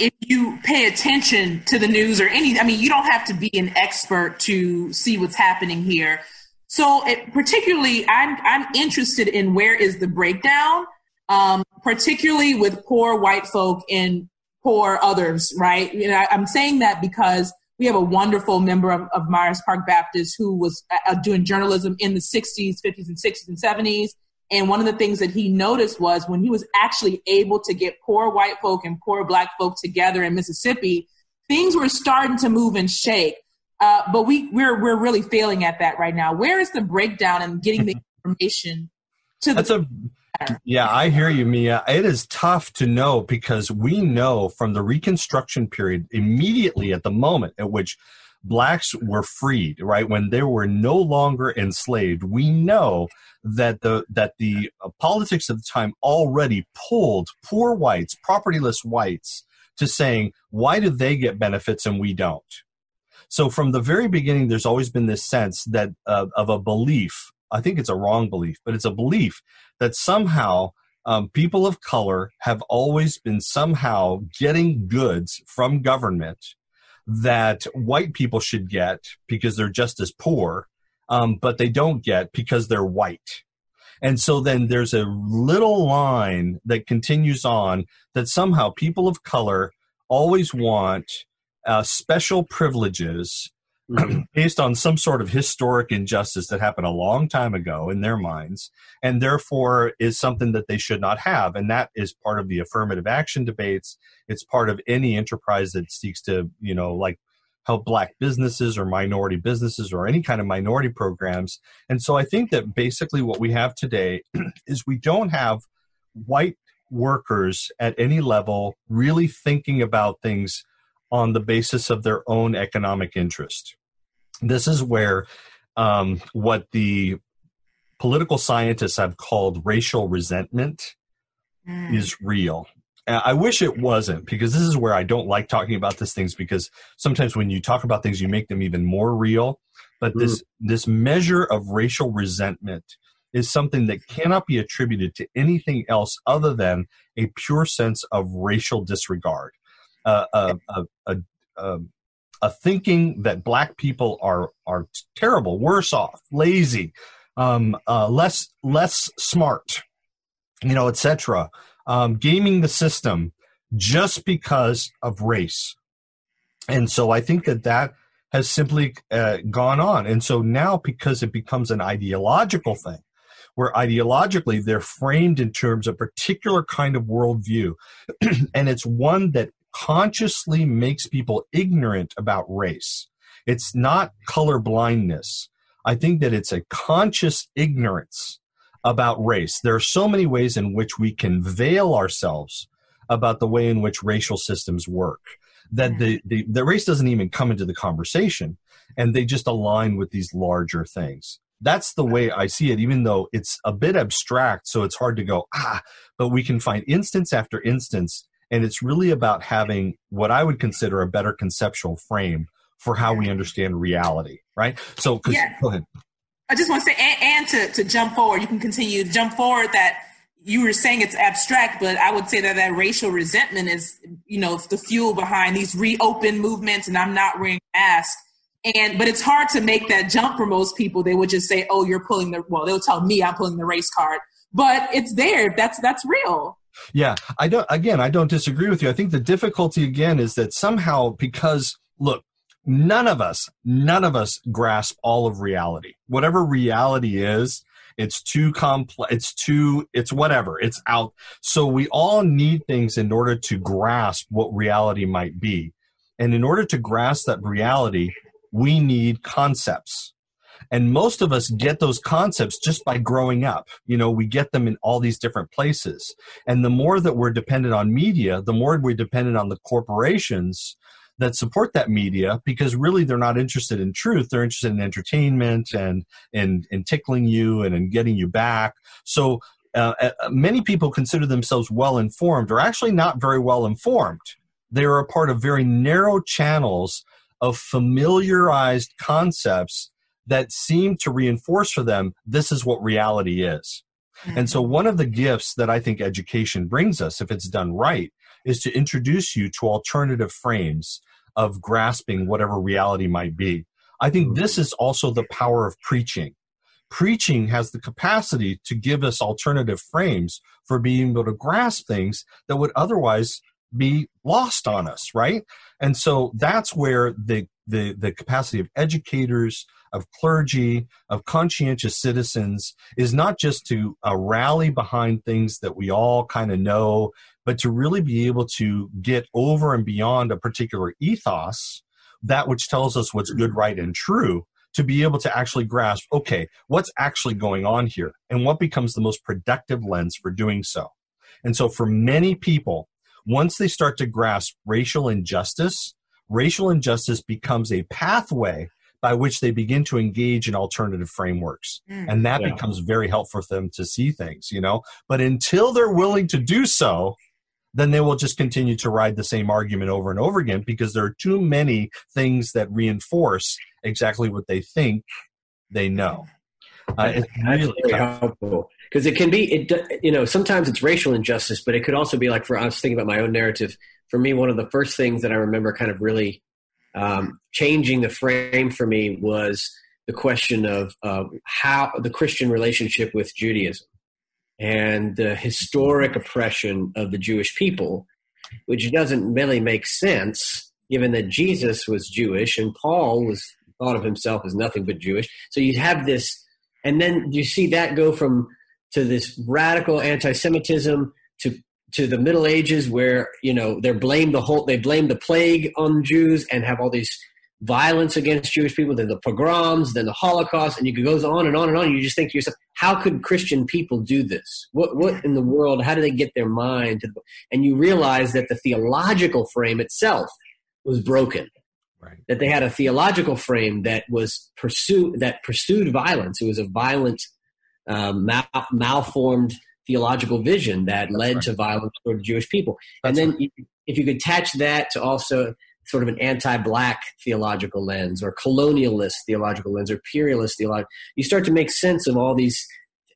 if you pay attention to the news or any, I mean, you don't have to be an expert to see what's happening here. So, it, particularly, I'm I'm interested in where is the breakdown, um, particularly with poor white folk and poor others, right? You know, I, am saying that because we have a wonderful member of, of Myers Park Baptist who was uh, doing journalism in the 60s, 50s, and 60s and 70s and one of the things that he noticed was when he was actually able to get poor white folk and poor black folk together in Mississippi, things were starting to move and shake. Uh, but we we're we're really failing at that right now. Where is the breakdown in getting the information to That's the a yeah, I hear you, Mia. It is tough to know because we know from the Reconstruction period immediately at the moment at which blacks were freed, right? When they were no longer enslaved, we know that the that the uh, politics of the time already pulled poor whites, propertyless whites, to saying, why do they get benefits and we don't? So from the very beginning, there's always been this sense that uh, of a belief. I think it's a wrong belief, but it's a belief that somehow um, people of color have always been somehow getting goods from government that white people should get because they're just as poor, um, but they don't get because they're white. And so then there's a little line that continues on that somehow people of color always want uh, special privileges. Mm-hmm. based on some sort of historic injustice that happened a long time ago in their minds, and therefore is something that they should not have. And that is part of the affirmative action debates. It's part of any enterprise that seeks to, you know, like help black businesses or minority businesses or any kind of minority programs. And so I think that basically what we have today is we don't have white workers at any level really thinking about things on the basis of their own economic interest. This is where um, what the political scientists have called racial resentment mm. is real. I wish it wasn't because this is where I don't like talking about these things because sometimes when you talk about things, you make them even more real. But mm. this this measure of racial resentment is something that cannot be attributed to anything else other than a pure sense of racial disregard, uh, a, a, a, um, a, thinking that black people are are terrible, worse off, lazy, um, uh, less less smart, you know, etc um, gaming the system just because of race. And so I think that that has simply uh, gone on. And so now, because it becomes an ideological thing, where ideologically they're framed in terms of particular kind of worldview, and it's one that consciously makes people ignorant about race. It's not color blindness. I think that it's a conscious ignorance about race. There are so many ways in which we can veil ourselves about the way in which racial systems work that the, the, the race doesn't even come into the conversation and they just align with these larger things. That's the way I see it, even though it's a bit abstract, so it's hard to go, ah, but we can find instance after instance. And it's really about having what I would consider a better conceptual frame for how we understand reality, right? So, yeah. go ahead. I just want to say, and, and, to, to jump forward, you can continue to jump forward that you were saying it's abstract, but I would say that that racial resentment is, you know, the fuel behind these reopen movements and I'm not wearing a mask. And, but it's hard to make that jump for most people. They would just say, oh, you're pulling the, well, they'll tell me I'm pulling the race card, but it's there. That's, that's real. Yeah. I don't, again, I don't disagree with you. I think the difficulty again is that somehow because look, none of us, none of us grasp all of reality. Whatever reality is, it's too complex. It's too, it's whatever. It's out. So we all need things in order to grasp what reality might be. And in order to grasp that reality, we need concepts. And most of us get those concepts just by growing up. You know, we get them in all these different places. And the more that we're dependent on media, the more we're dependent on the corporations that support that media because really they're not interested in truth. They're interested in entertainment and and in tickling you and in getting you back. So uh, uh, many people consider themselves well informed or actually not very well informed. They are a part of very narrow channels of familiarized concepts that seem to reinforce for them this is what reality is. And so, mm-hmm. one of the gifts that I think education brings us, if it's done right, is to introduce you to alternative frames of grasping whatever reality might be. I think this is also the power of preaching. Preaching has the capacity to give us alternative frames for being able to grasp things that would otherwise be lost on us, right? And so that's where the the, the capacity of educators, of clergy, of conscientious citizens is not just to uh, rally behind things that we all kind of know, but to really be able to get over and beyond a particular ethos, that which tells us what's good, right, and true, to be able to actually grasp, okay, what's actually going on here and what becomes the most productive lens for doing so. And so for many people, once they start to grasp racial injustice, racial injustice becomes a pathway by which they begin to engage in alternative frameworks. Mm. And that yeah. becomes very helpful for them to see things, you know. But until they're willing to do so, then they will just continue to ride the same argument over and over again because there are too many things that reinforce exactly what they think they know. Uh, it's really helpful because it can be it you know sometimes it's racial injustice but it could also be like for i was thinking about my own narrative for me one of the first things that i remember kind of really um, changing the frame for me was the question of uh, how the christian relationship with judaism and the historic oppression of the jewish people which doesn't really make sense given that jesus was jewish and paul was thought of himself as nothing but jewish. So you have this and then you see that go from to this radical anti-Semitism to to the Middle Ages, where you know they blame the whole they blame the plague on Jews and have all these violence against Jewish people, then the pogroms, then the Holocaust, and you goes on and on and on. You just think to yourself, how could Christian people do this? What what in the world? How do they get their mind? To, and you realize that the theological frame itself was broken. Right. That they had a theological frame that was pursue that pursued violence. It was a violent um, mal- malformed theological vision that That's led right. to violence toward the Jewish people. That's and then right. if you could attach that to also sort of an anti-black theological lens or colonialist theological lens or imperialist theological, you start to make sense of all these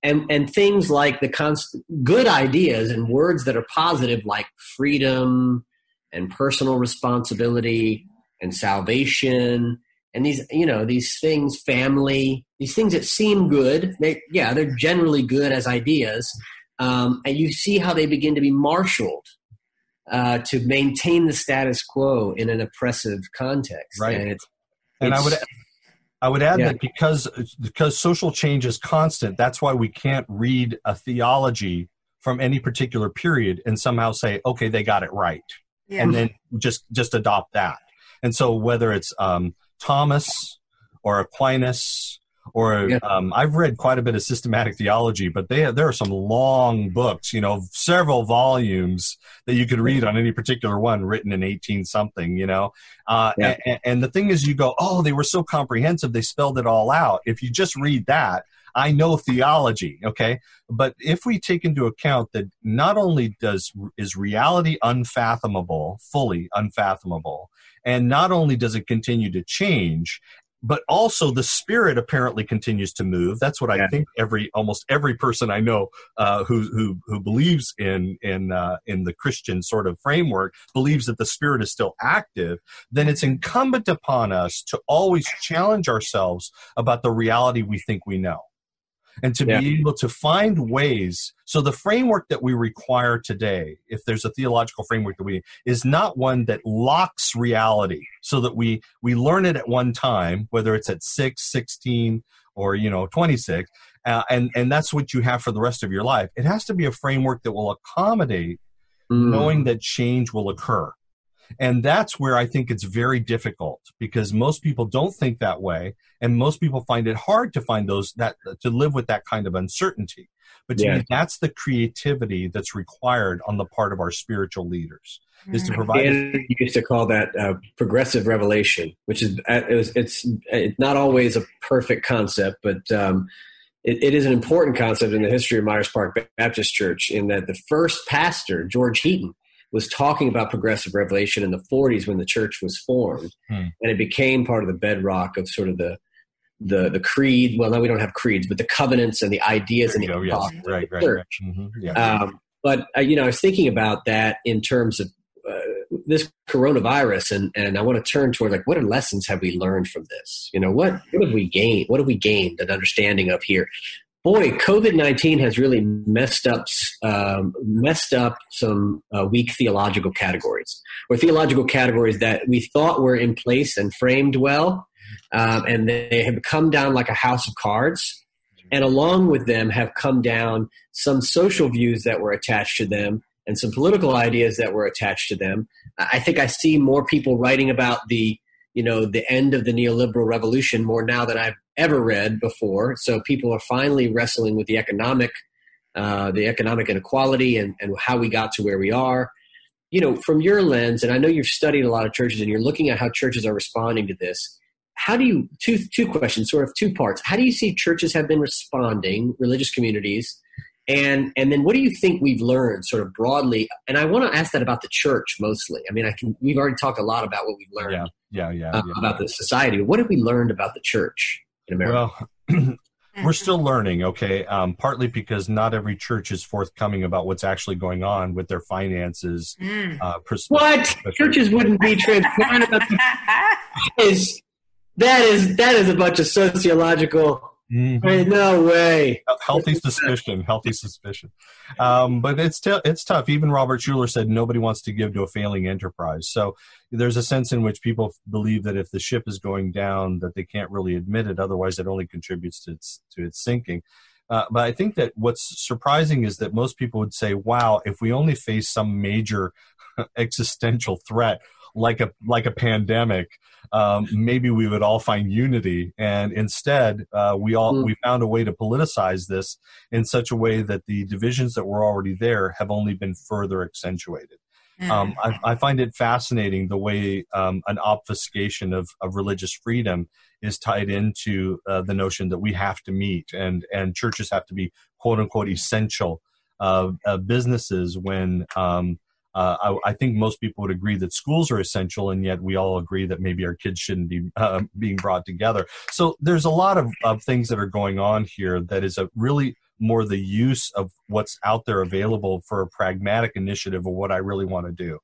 and, and things like the const- good ideas and words that are positive like freedom and personal responsibility and salvation and these you know these things family these things that seem good they yeah they're generally good as ideas um, and you see how they begin to be marshaled uh, to maintain the status quo in an oppressive context right and, it's, and it's, i would i would add yeah. that because because social change is constant that's why we can't read a theology from any particular period and somehow say okay they got it right yeah. and then just just adopt that and so whether it's um, Thomas or Aquinas or yeah. um, I've read quite a bit of systematic theology, but they have, there are some long books, you know, several volumes that you could read on any particular one written in 18 something, you know. Uh, yeah. and, and the thing is, you go, oh, they were so comprehensive, they spelled it all out. If you just read that, I know theology, okay? But if we take into account that not only does is reality unfathomable, fully unfathomable, and not only does it continue to change, but also the spirit apparently continues to move. That's what I think every almost every person I know uh, who who who believes in in uh, in the Christian sort of framework believes that the spirit is still active. Then it's incumbent upon us to always challenge ourselves about the reality we think we know and to yeah. be able to find ways so the framework that we require today if there's a theological framework that we is not one that locks reality so that we we learn it at one time whether it's at 6 16 or you know 26 uh, and and that's what you have for the rest of your life it has to be a framework that will accommodate mm. knowing that change will occur and that's where I think it's very difficult because most people don't think that way. And most people find it hard to find those that to live with that kind of uncertainty. But to yeah. me, that's the creativity that's required on the part of our spiritual leaders is to provide. And you used to call that uh, progressive revelation, which is uh, it was, it's it's not always a perfect concept, but um, it, it is an important concept in the history of Myers Park Baptist Church. In that the first pastor, George Heaton, was talking about progressive revelation in the 40s when the church was formed, hmm. and it became part of the bedrock of sort of the the the creed. Well, now we don't have creeds, but the covenants and the ideas and the go, yes. right, right, church. Right. Mm-hmm. Yeah. Um, but uh, you know, I was thinking about that in terms of uh, this coronavirus, and and I want to turn toward like what are lessons have we learned from this? You know, what what have we gained? What have we gained an understanding of here? Boy, COVID nineteen has really messed up um, messed up some uh, weak theological categories, or theological categories that we thought were in place and framed well, um, and they have come down like a house of cards. And along with them have come down some social views that were attached to them and some political ideas that were attached to them. I think I see more people writing about the you know the end of the neoliberal revolution more now than I've ever read before. So people are finally wrestling with the economic, uh, the economic inequality and, and how we got to where we are. You know, from your lens, and I know you've studied a lot of churches and you're looking at how churches are responding to this. How do you two two questions, sort of two parts? How do you see churches have been responding, religious communities, and and then what do you think we've learned, sort of broadly? And I want to ask that about the church mostly. I mean, I can we've already talked a lot about what we've learned, yeah, yeah, yeah, uh, yeah. about the society. What have we learned about the church? in America? Well, we're still learning, okay? Um, partly because not every church is forthcoming about what's actually going on with their finances. Mm. Uh, what churches wouldn't be transparent about? The, is that is that is a bunch of sociological Mm-hmm. Hey, no way. Healthy suspicion. Healthy suspicion. Um, but it's t- it's tough. Even Robert Schuller said nobody wants to give to a failing enterprise. So there's a sense in which people believe that if the ship is going down, that they can't really admit it. Otherwise, it only contributes to its to its sinking. Uh, but I think that what's surprising is that most people would say, "Wow, if we only face some major existential threat." Like a like a pandemic, um, maybe we would all find unity. And instead, uh, we all mm. we found a way to politicize this in such a way that the divisions that were already there have only been further accentuated. Mm. Um, I, I, find it fascinating the way um, an obfuscation of, of religious freedom is tied into uh, the notion that we have to meet and and churches have to be quote unquote essential uh, businesses when um, uh, I, I, think most people would agree that schools are essential, and yet we all agree that maybe our kids shouldn't be uh, being brought together. So there's a lot of, of things that are going on here that is a really more the use of what's out there available for a pragmatic initiative of what I really want to do.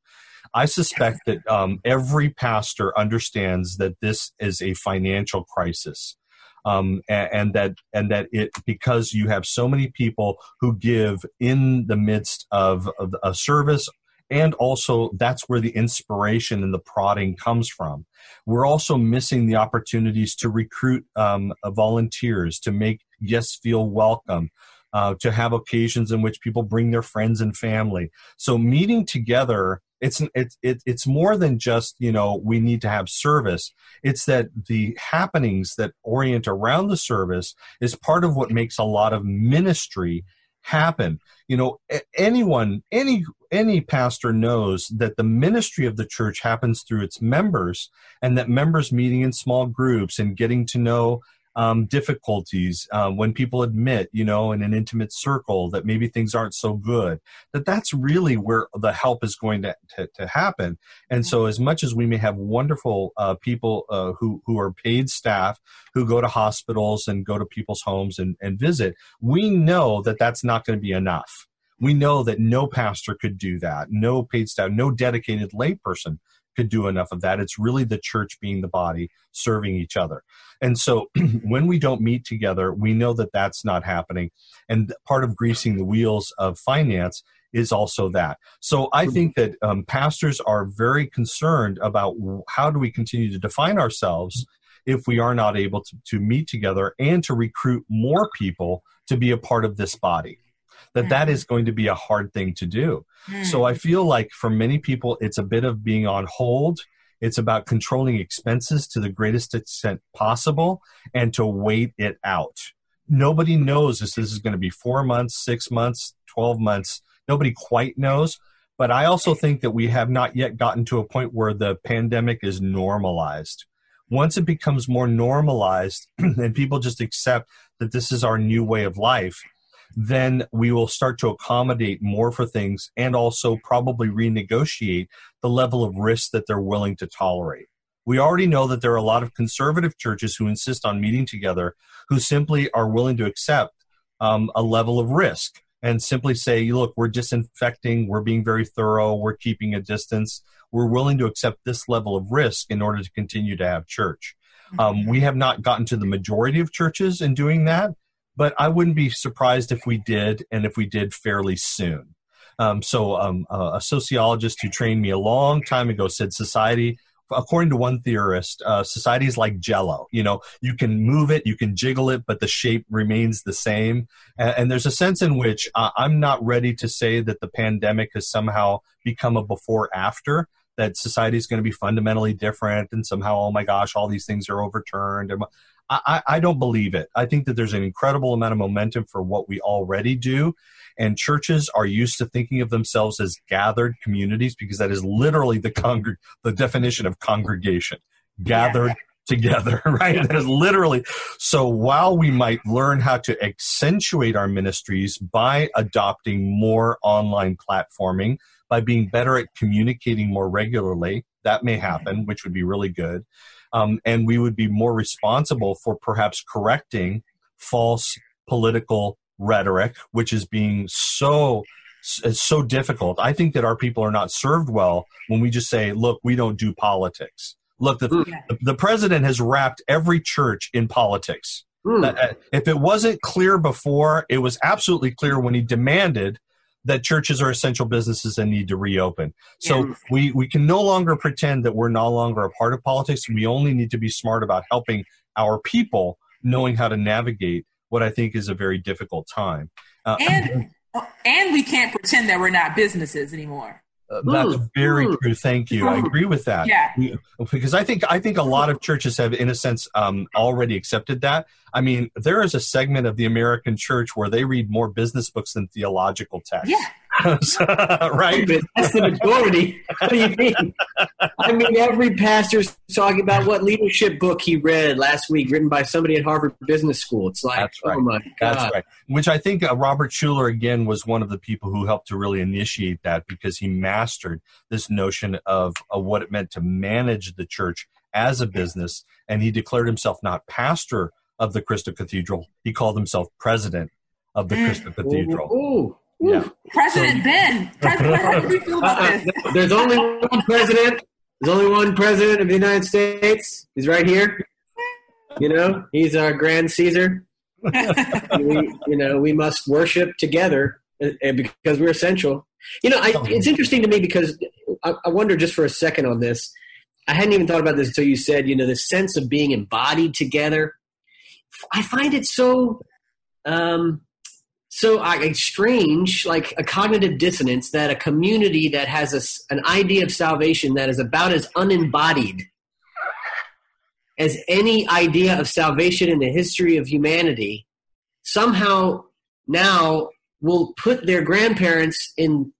I suspect that um, every pastor understands that this is a financial crisis. Um, and, and, that and that it because you have so many people who give in the midst of, of a service and also that's where the inspiration and the prodding comes from. We're also missing the opportunities to recruit um, uh, volunteers, to make guests feel welcome, uh, to have occasions in which people bring their friends and family. So meeting together It's it's it's more than just you know we need to have service. It's that the happenings that orient around the service is part of what makes a lot of ministry happen. You know, anyone, any any pastor knows that the ministry of the church happens through its members, and that members meeting in small groups and getting to know um, difficulties um, when people admit, you know, in an intimate circle that maybe things aren't so good, that that's really where the help is going to, to, to happen. And so, as much as we may have wonderful uh, people uh, who, who are paid staff who go to hospitals and go to people's homes and, and visit, we know that that's not going to be enough. We know that no pastor could do that, no paid staff, no dedicated layperson could do enough of that. It's really the church being the body serving each other. And so when we don't meet together, we know that that's not happening. And part of greasing the wheels of finance is also that. So I mm-hmm. think that um, pastors are very concerned about how do we continue to define ourselves if we are not able to, to meet together and to recruit more people to be a part of this body that that mm. is going to be a hard thing to do. Mm. So I feel like for many people, it's a bit of being on hold. It's about controlling expenses to the greatest extent possible and to wait it out. Nobody knows if this is going to be four months, six months, 12 months. Nobody quite knows. But I also think that we have not yet gotten to a point where the pandemic is normalized. Once it becomes more normalized and people just accept that this is our new way of life, then we will start to accommodate more for things and also probably renegotiate the level of risk that they're willing to tolerate. We already know that there are a lot of conservative churches who insist on meeting together who simply are willing to accept um, a level of risk and simply say, look, we're disinfecting, we're being very thorough, we're keeping a distance, we're willing to accept this level of risk in order to continue to have church. Um, mm-hmm. we have not gotten to the majority of churches in doing that, but I wouldn't be surprised if we did, and if we did fairly soon. Um, so, um, a sociologist who trained me a long time ago said society, according to one theorist, uh, society is like jello. You know, you can move it, you can jiggle it, but the shape remains the same. And, and there's a sense in which uh, I'm not ready to say that the pandemic has somehow become a before after that society is going to be fundamentally different and somehow oh my gosh all these things are overturned I, I don't believe it. I think that there's an incredible amount of momentum for what we already do. And churches are used to thinking of themselves as gathered communities because that is literally the congr- the definition of congregation. Gathered yeah. together, right? That is literally. So while we might learn how to accentuate our ministries by adopting more online platforming, by being better at communicating more regularly, that may mm-hmm. happen, which would be really good um, and we would be more responsible for perhaps correcting false political rhetoric, which is being so so difficult. I think that our people are not served well when we just say, "Look, we don't do politics." Look, the, mm. the, the president has wrapped every church in politics. Mm. If it wasn't clear before, it was absolutely clear when he demanded that churches are essential businesses and need to reopen. So yeah. we, we can no longer pretend that we're no longer a part of politics. We only need to be smart about helping our people knowing how to navigate what I think is a very difficult time. Uh, and and we can't pretend that we're not businesses anymore. Uh, that's very true. Thank you. I agree with that. Yeah. Because I think I think a lot of churches have, in a sense, um, already accepted that. I mean, there is a segment of the American church where they read more business books than theological texts. Yeah. right? But That's the majority. what do you mean? I mean, every pastor's talking about what leadership book he read last week, written by somebody at Harvard Business School. It's like, oh right. oh my God. That's right. Which I think uh, Robert Schuller, again, was one of the people who helped to really initiate that because he mastered this notion of, of what it meant to manage the church as a business. And he declared himself not pastor of the Crystal Cathedral, he called himself president of the. Crystal Cathedral. Ooh, ooh. Yeah. President so, Ben. President, how do you feel about uh, this? There's only one president. There's only one president of the United States. He's right here. You know, he's our grand Caesar. we, you know, we must worship together uh, uh, because we're essential. You know, I, it's interesting to me because I, I wonder just for a second on this. I hadn't even thought about this until you said, you know, the sense of being embodied together. I find it so um, so uh, strange, like a cognitive dissonance, that a community that has a, an idea of salvation that is about as unembodied as any idea of salvation in the history of humanity somehow now will put their grandparents in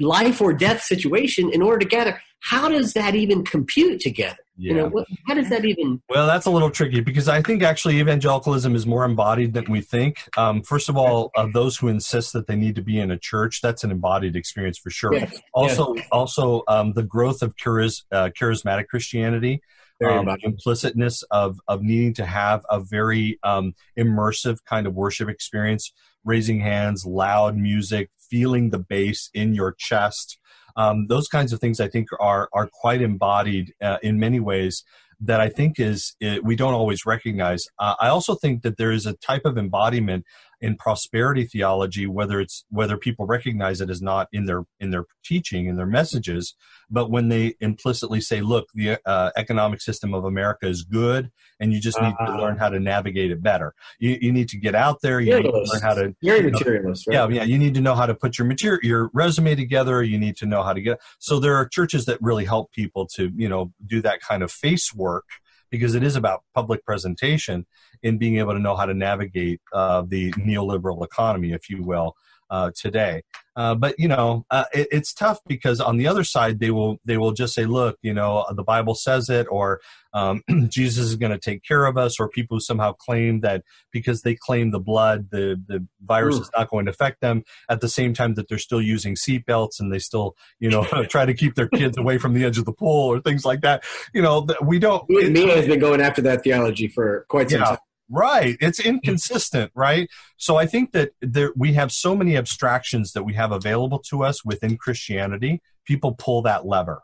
life or death situation in order to gather. How does that even compute together? Yeah. You know, what, how does that even? Well, that's a little tricky because I think actually evangelicalism is more embodied than we think. Um, first of all, uh, those who insist that they need to be in a church, that's an embodied experience for sure. Yes. Also, yes. also um, the growth of charis- uh, charismatic Christianity. Um, implicitness of of needing to have a very um, immersive kind of worship experience, raising hands, loud music, feeling the bass in your chest, um, those kinds of things I think are are quite embodied uh, in many ways that I think is we don't always recognize. Uh, I also think that there is a type of embodiment in prosperity theology, whether it's whether people recognize it as not in their in their teaching in their messages, but when they implicitly say, "Look, the uh, economic system of America is good, and you just need uh, to learn how to navigate it better. You, you need to get out there. You need to learn how to. You're you materialist, right? Yeah, yeah. You need to know how to put your material, your resume together. You need to know how to get. So there are churches that really help people to you know do that kind of face work because it is about public presentation and being able to know how to navigate uh, the neoliberal economy, if you will, uh, today. Uh, but you know, uh, it, it's tough because on the other side, they will they will just say, "Look, you know, the Bible says it," or um, "Jesus is going to take care of us," or people who somehow claim that because they claim the blood, the the virus Ooh. is not going to affect them. At the same time, that they're still using seatbelts and they still, you know, try to keep their kids away from the edge of the pool or things like that. You know, we don't. Mia has been going after that theology for quite some yeah. time. Right. It's inconsistent, right? So I think that there, we have so many abstractions that we have available to us within Christianity. People pull that lever.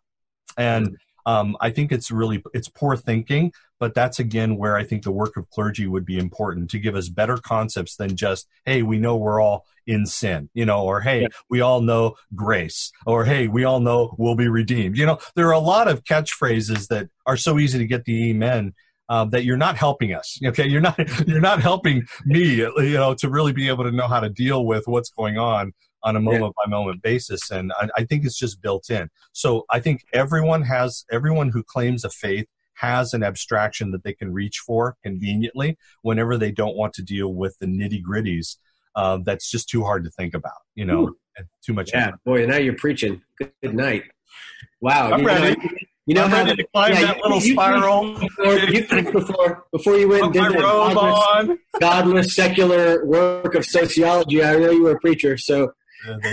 And um, I think it's really it's poor thinking, but that's again where I think the work of clergy would be important to give us better concepts than just hey we know we're all in sin, you know, or hey yeah. we all know grace, or hey we all know we'll be redeemed. You know, there are a lot of catchphrases that are so easy to get the amen um, that you're not helping us. Okay, you're not you're not helping me. You know, to really be able to know how to deal with what's going on on a moment by moment basis, and I, I think it's just built in. So I think everyone has everyone who claims a faith has an abstraction that they can reach for conveniently whenever they don't want to deal with the nitty gritties. Uh, that's just too hard to think about. You know, too much. Yeah, boy, now you're preaching. Good, good night. Wow, I'm ready. Know, you know I'm how to climb yeah, that little you, spiral. Before, you before before you went and did godless, godless, secular work of sociology. I know you were a preacher, so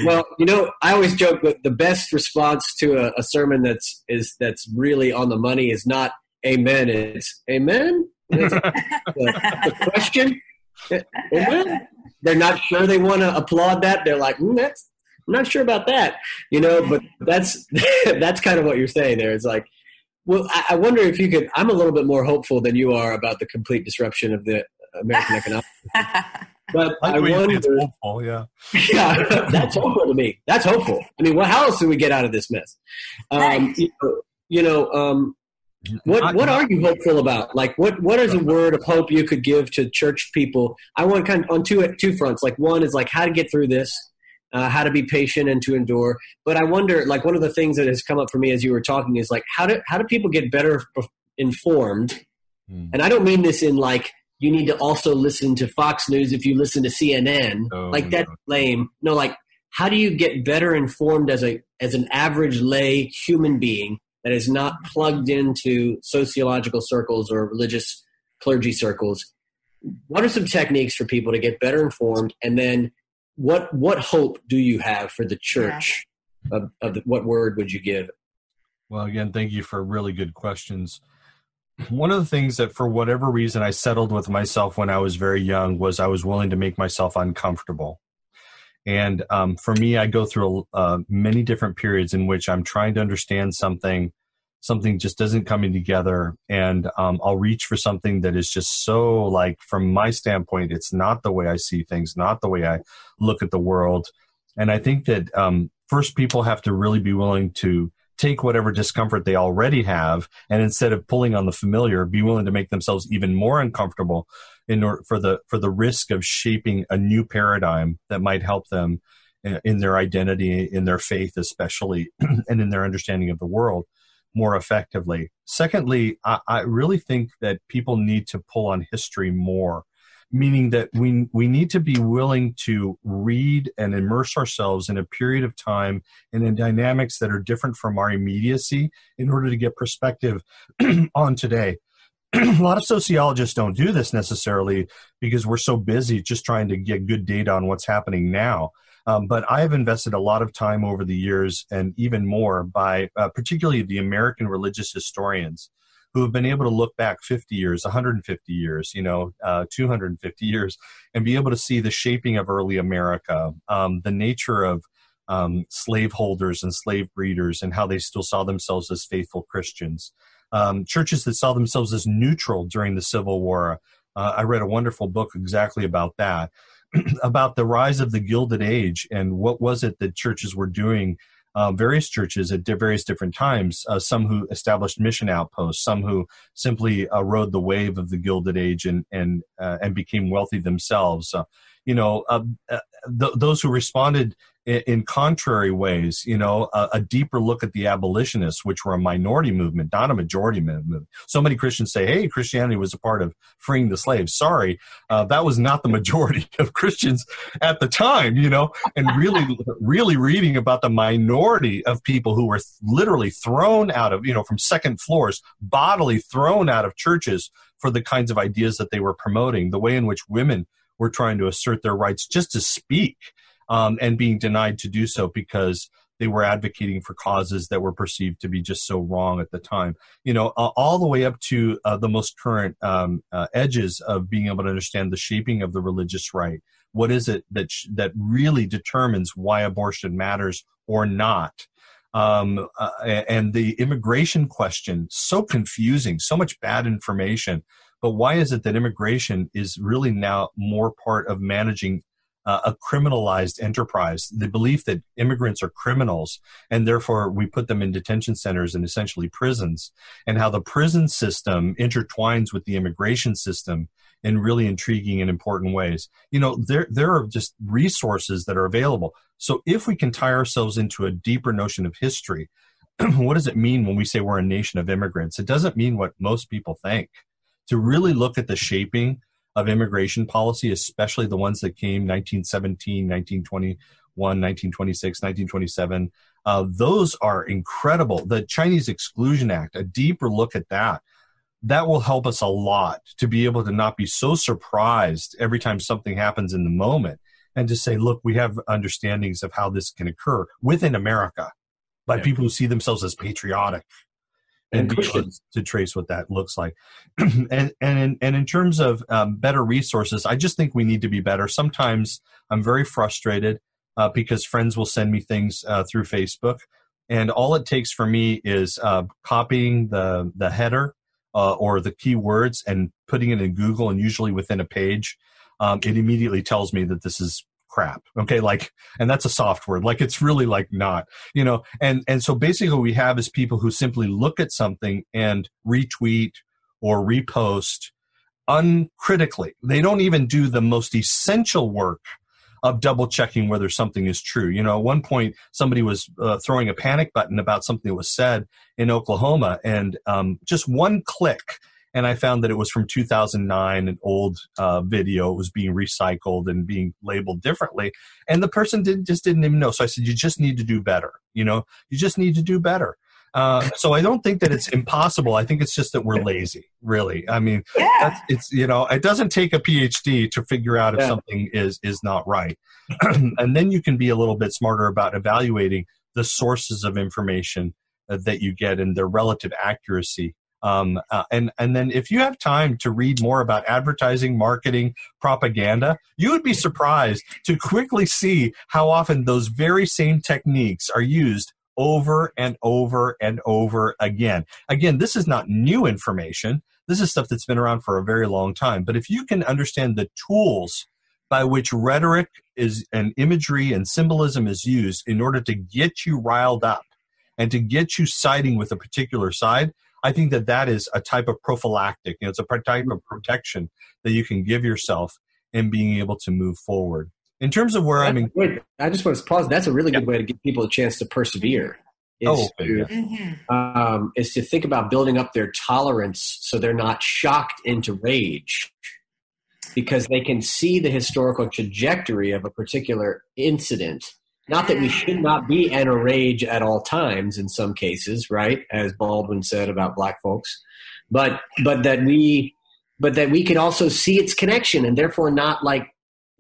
well, you know, I always joke that the best response to a, a, sermon that's is that's really on the money is not "Amen." It's "Amen." It's the, the, question. Amen. They're not sure they want to applaud that. They're like, mm, "That's I'm not sure about that, you know, but that's that's kind of what you're saying there. It's like, well, I, I wonder if you could. I'm a little bit more hopeful than you are about the complete disruption of the American economy. But I, I wonder, hopeful, yeah, yeah, that's hopeful to me. That's hopeful. I mean, what? How else do we get out of this mess? Um, you know, you know um, what what are you hopeful about? Like, what what is a word of hope you could give to church people? I want kind of on two two fronts. Like, one is like how to get through this, uh, how to be patient and to endure. But I wonder, like one of the things that has come up for me as you were talking is like how do how do people get better informed? Mm. And I don't mean this in like you need to also listen to Fox News if you listen to CNN. Oh, like that's no. lame. No, like how do you get better informed as a as an average lay human being that is not plugged into sociological circles or religious clergy circles? What are some techniques for people to get better informed and then what what hope do you have for the church? Yeah. Of, of the, what word would you give? Well, again, thank you for really good questions. One of the things that, for whatever reason, I settled with myself when I was very young was I was willing to make myself uncomfortable. And um, for me, I go through uh, many different periods in which I'm trying to understand something something just doesn't coming together. And um, i'll reach for something that is just so like from my standpoint it's not the way i see things not the way i look at the world. And i think that um, first people have to really be willing to take whatever discomfort they already have and instead of pulling on the familiar be willing to make themselves even more uncomfortable in order for the for the risk of shaping a new paradigm that might help them in their identity in their faith especially and in their understanding of the world more effectively secondly I, I really think that people need to pull on history more meaning that we we need to be willing to read and immerse ourselves in a period of time and in dynamics that are different from our immediacy in order to get perspective on today. a lot of sociologists don't do this necessarily because we're so busy just trying to get good data on what's happening now. Um, but I have invested a lot of time over the years and even more by uh, particularly the American religious historians who have been able to look back 50 years, 150 years, you know, uh, 250 years, and be able to see the shaping of early America, um, the nature of um, slaveholders and slave breeders, and how they still saw themselves as faithful Christians. Um, churches that saw themselves as neutral during the Civil War. Uh, I read a wonderful book exactly about that. about the rise of the Gilded Age and what was it that churches were doing uh, various churches at various different times. Uh, some who established mission outposts, some who simply uh, rode the wave of the Gilded Age and and uh, and became wealthy themselves. Uh, you know, uh, th- those who responded in, in contrary ways, you know, a, a, deeper look at the abolitionists, which were a minority movement, not a majority movement. So many Christians say, hey, Christianity was a part of freeing the slaves. Sorry, uh, that was not the majority of Christians at the time, you know, and really, really reading about the minority of people who were th- literally thrown out of, you know, from second floors, bodily thrown out of churches for the kinds of ideas that they were promoting, the way in which women were trying to assert their rights just to speak um, and being denied to do so because they were advocating for causes that were perceived to be just so wrong at the time. You know, uh, all the way up to uh, the most current um, uh, edges of being able to understand the shaping of the religious right. What is it that sh- that really determines why abortion matters or not? Um, uh, and the immigration question, so confusing, so much bad information. But why is it that immigration is really now more part of managing uh, a criminalized enterprise. The belief that immigrants are criminals and therefore we put them in detention centers and essentially prisons, and how the prison system intertwines with the immigration system in really intriguing and important ways. You know, there there are just resources that are available. So if we can tie ourselves into a deeper notion of history, what does it mean when we say we're a nation of immigrants? It doesn't mean what most people think. To really look at the shaping of immigration policy, especially the ones that came 1917, 1921, 1926, 1927. Uh, those are incredible. The Chinese Exclusion Act, a deeper look at that, that will help us a lot to be able to not be so surprised every time something happens in the moment and to say, look, we have understandings of how this can occur within America by yeah. people who see themselves as patriotic and, to trace what that looks like. and and in, and in terms of um, better resources, I just think we need to be better. Sometimes I'm very frustrated uh, because friends will send me things uh, through Facebook, and all it takes for me is uh, copying the the header uh, or the keywords and putting it in Google, and usually within a page. Um, it immediately tells me that this is crap okay? Like and that's a soft word. Like it's really like not you know? And and so basically what we have is people who simply look at something and retweet or repost uncritically. They don't even do the most essential work of double checking whether something is true. You know, at one point somebody was uh, throwing a panic button about something that was said in Oklahoma, and um, just one click and I found that it was from 2009, an old uh, video. It was being recycled and being labeled differently, and the person did, just didn't even know. So I said, "You just need to do better. You know, you just need to do better." Uh, so I don't think that it's impossible. I think it's just that we're lazy, really. I mean, yeah. it's you know, it doesn't take a PhD to figure out if yeah. something is is not right, and then you can be a little bit smarter about evaluating the sources of information uh, that you get and their relative accuracy um, uh, and and then if you have time to read more about advertising, marketing, propaganda, you would be surprised to quickly see how often those very same techniques are used over and over and over again. Again, this is not new information. This is stuff that's been around for a very long time. But if you can understand the tools by which rhetoric is and imagery and symbolism is used in order to get you riled up and to get you siding with a particular side, I think that that is a type of prophylactic. You know, it's a type of protection that you can give yourself in being able to move forward. In terms of where I mean, wait, I just want to pause. That's a really good way to give people a chance to persevere. Is, oh, to, mm-hmm. um, is to think about building up their tolerance so they're not shocked into rage because they can see the historical trajectory of a particular incident not that we should not be in a rage at all times in some cases, right? As Baldwin said about black folks, but but that we but that we could also see its connection and therefore not like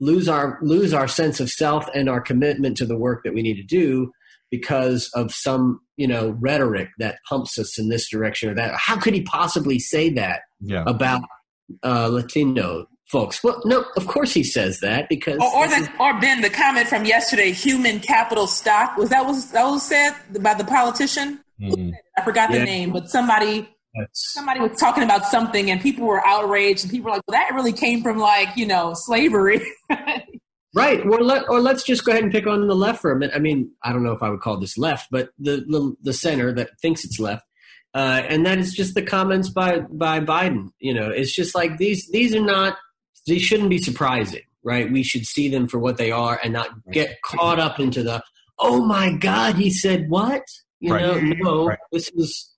lose our lose our sense of self and our commitment to the work that we need to do because of some you know rhetoric that pumps us in this direction or that. How could he possibly say that yeah. about uh, Latino folks. Well, no, of course he says that because or, or, the, is, or Ben, the comment from yesterday, human capital stock was that was that was said by the politician. Mm-hmm. I forgot the yeah. name, but somebody That's, somebody was talking about something, and people were outraged, and people were like, "Well, that really came from like you know slavery." right. Well, let, or let's just go ahead and pick on the left for a minute. I mean, I don't know if I would call this left, but the the, the center that thinks it's left. Uh, and that is just the comments by by Biden. You know, it's just like these these are not they shouldn't be surprising, right? We should see them for what they are and not get caught up into the, oh my God, he said what? You right. know, no, right. this was,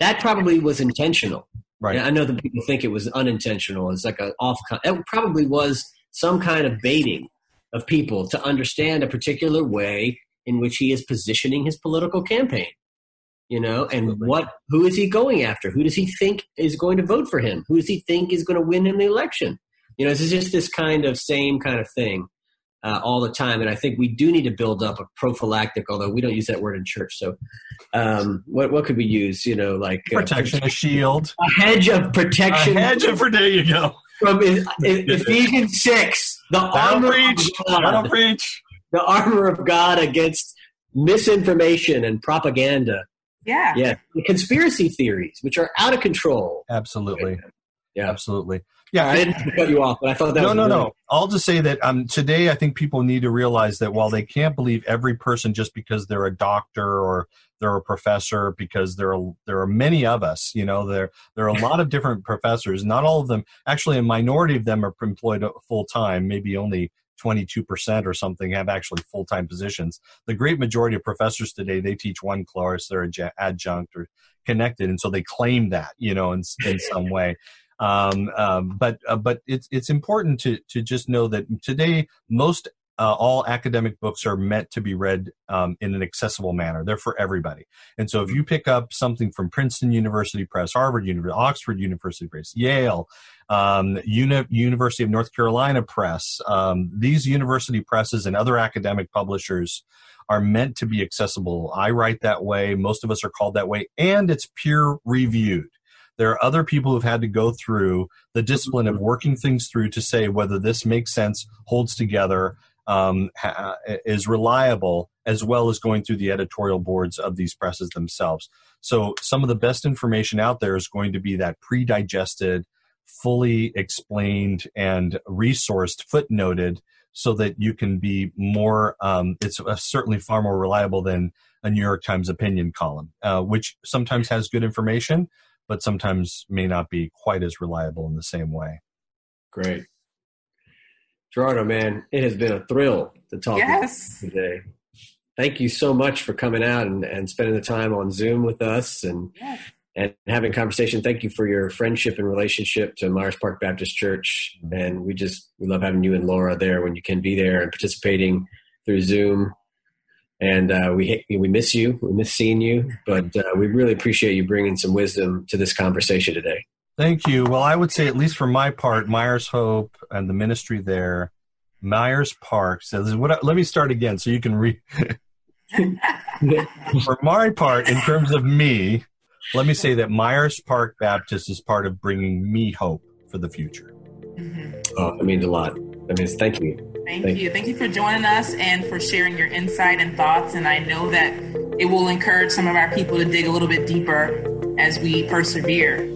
that probably was intentional. Right. And I know that people think it was unintentional. It's like an off, it probably was some kind of baiting of people to understand a particular way in which he is positioning his political campaign you know and what who is he going after who does he think is going to vote for him who does he think is going to win in the election you know, this is just this kind of same kind of thing uh, all the time. And I think we do need to build up a prophylactic, although we don't use that word in church. So, um, what what could we use? You know, like uh, protection, a shield, a hedge of protection. A hedge of there you go. From Ephesians six, the armor preach, of God, preach. the armor of God against misinformation and propaganda. Yeah, yeah, the conspiracy theories, which are out of control. Absolutely, yeah, absolutely. Yeah, I didn't cut you off, but I thought that no, no, no. I'll just say that um, today I think people need to realize that while they can't believe every person just because they're a doctor or they're a professor, because there are there are many of us. You know, there there are a lot of different professors. Not all of them, actually, a minority of them are employed full time. Maybe only 22% or something have actually full-time positions the great majority of professors today they teach one course they're adjunct or connected and so they claim that you know in, in some way um, um, but uh, but it's it's important to to just know that today most uh, all academic books are meant to be read um, in an accessible manner. They're for everybody. And so if you pick up something from Princeton University Press, Harvard University, Oxford University Press, Yale, um, Uni- University of North Carolina Press, um, these university presses and other academic publishers are meant to be accessible. I write that way. Most of us are called that way. And it's peer reviewed. There are other people who've had to go through the discipline of working things through to say whether this makes sense, holds together, um, ha- is reliable, as well as going through the editorial boards of these presses themselves. So, some of the best information out there is going to be that pre digested, fully explained, and resourced, footnoted, so that you can be more, um, it's uh, certainly far more reliable than a New York Times opinion column, uh, which sometimes has good information, but sometimes may not be quite as reliable in the same way. Great. Gerardo, man, it has been a thrill to talk yes. with you today. Thank you so much for coming out and, and spending the time on Zoom with us and yes. and having a conversation. Thank you for your friendship and relationship to Myers Park Baptist Church. Mm-hmm. And we just we love having you and Laura there when you can be there and participating through Zoom and uh, we we miss you. We miss seeing you, but uh, we really appreciate you bringing some wisdom to this conversation today. Thank you. Well, I would say, at least for my part, Myers Hope and the ministry there, Myers Park says, "What?" Let me start again, so you can read. for my part, in terms of me, let me say that Myers Park Baptist is part of bringing me hope for the future. Mm-hmm. Oh, it means a lot. That means thank you. Thank, thank you. you. Thank you for joining us and for sharing your insight and thoughts. And I know that it will encourage some of our people to dig a little bit deeper as we persevere.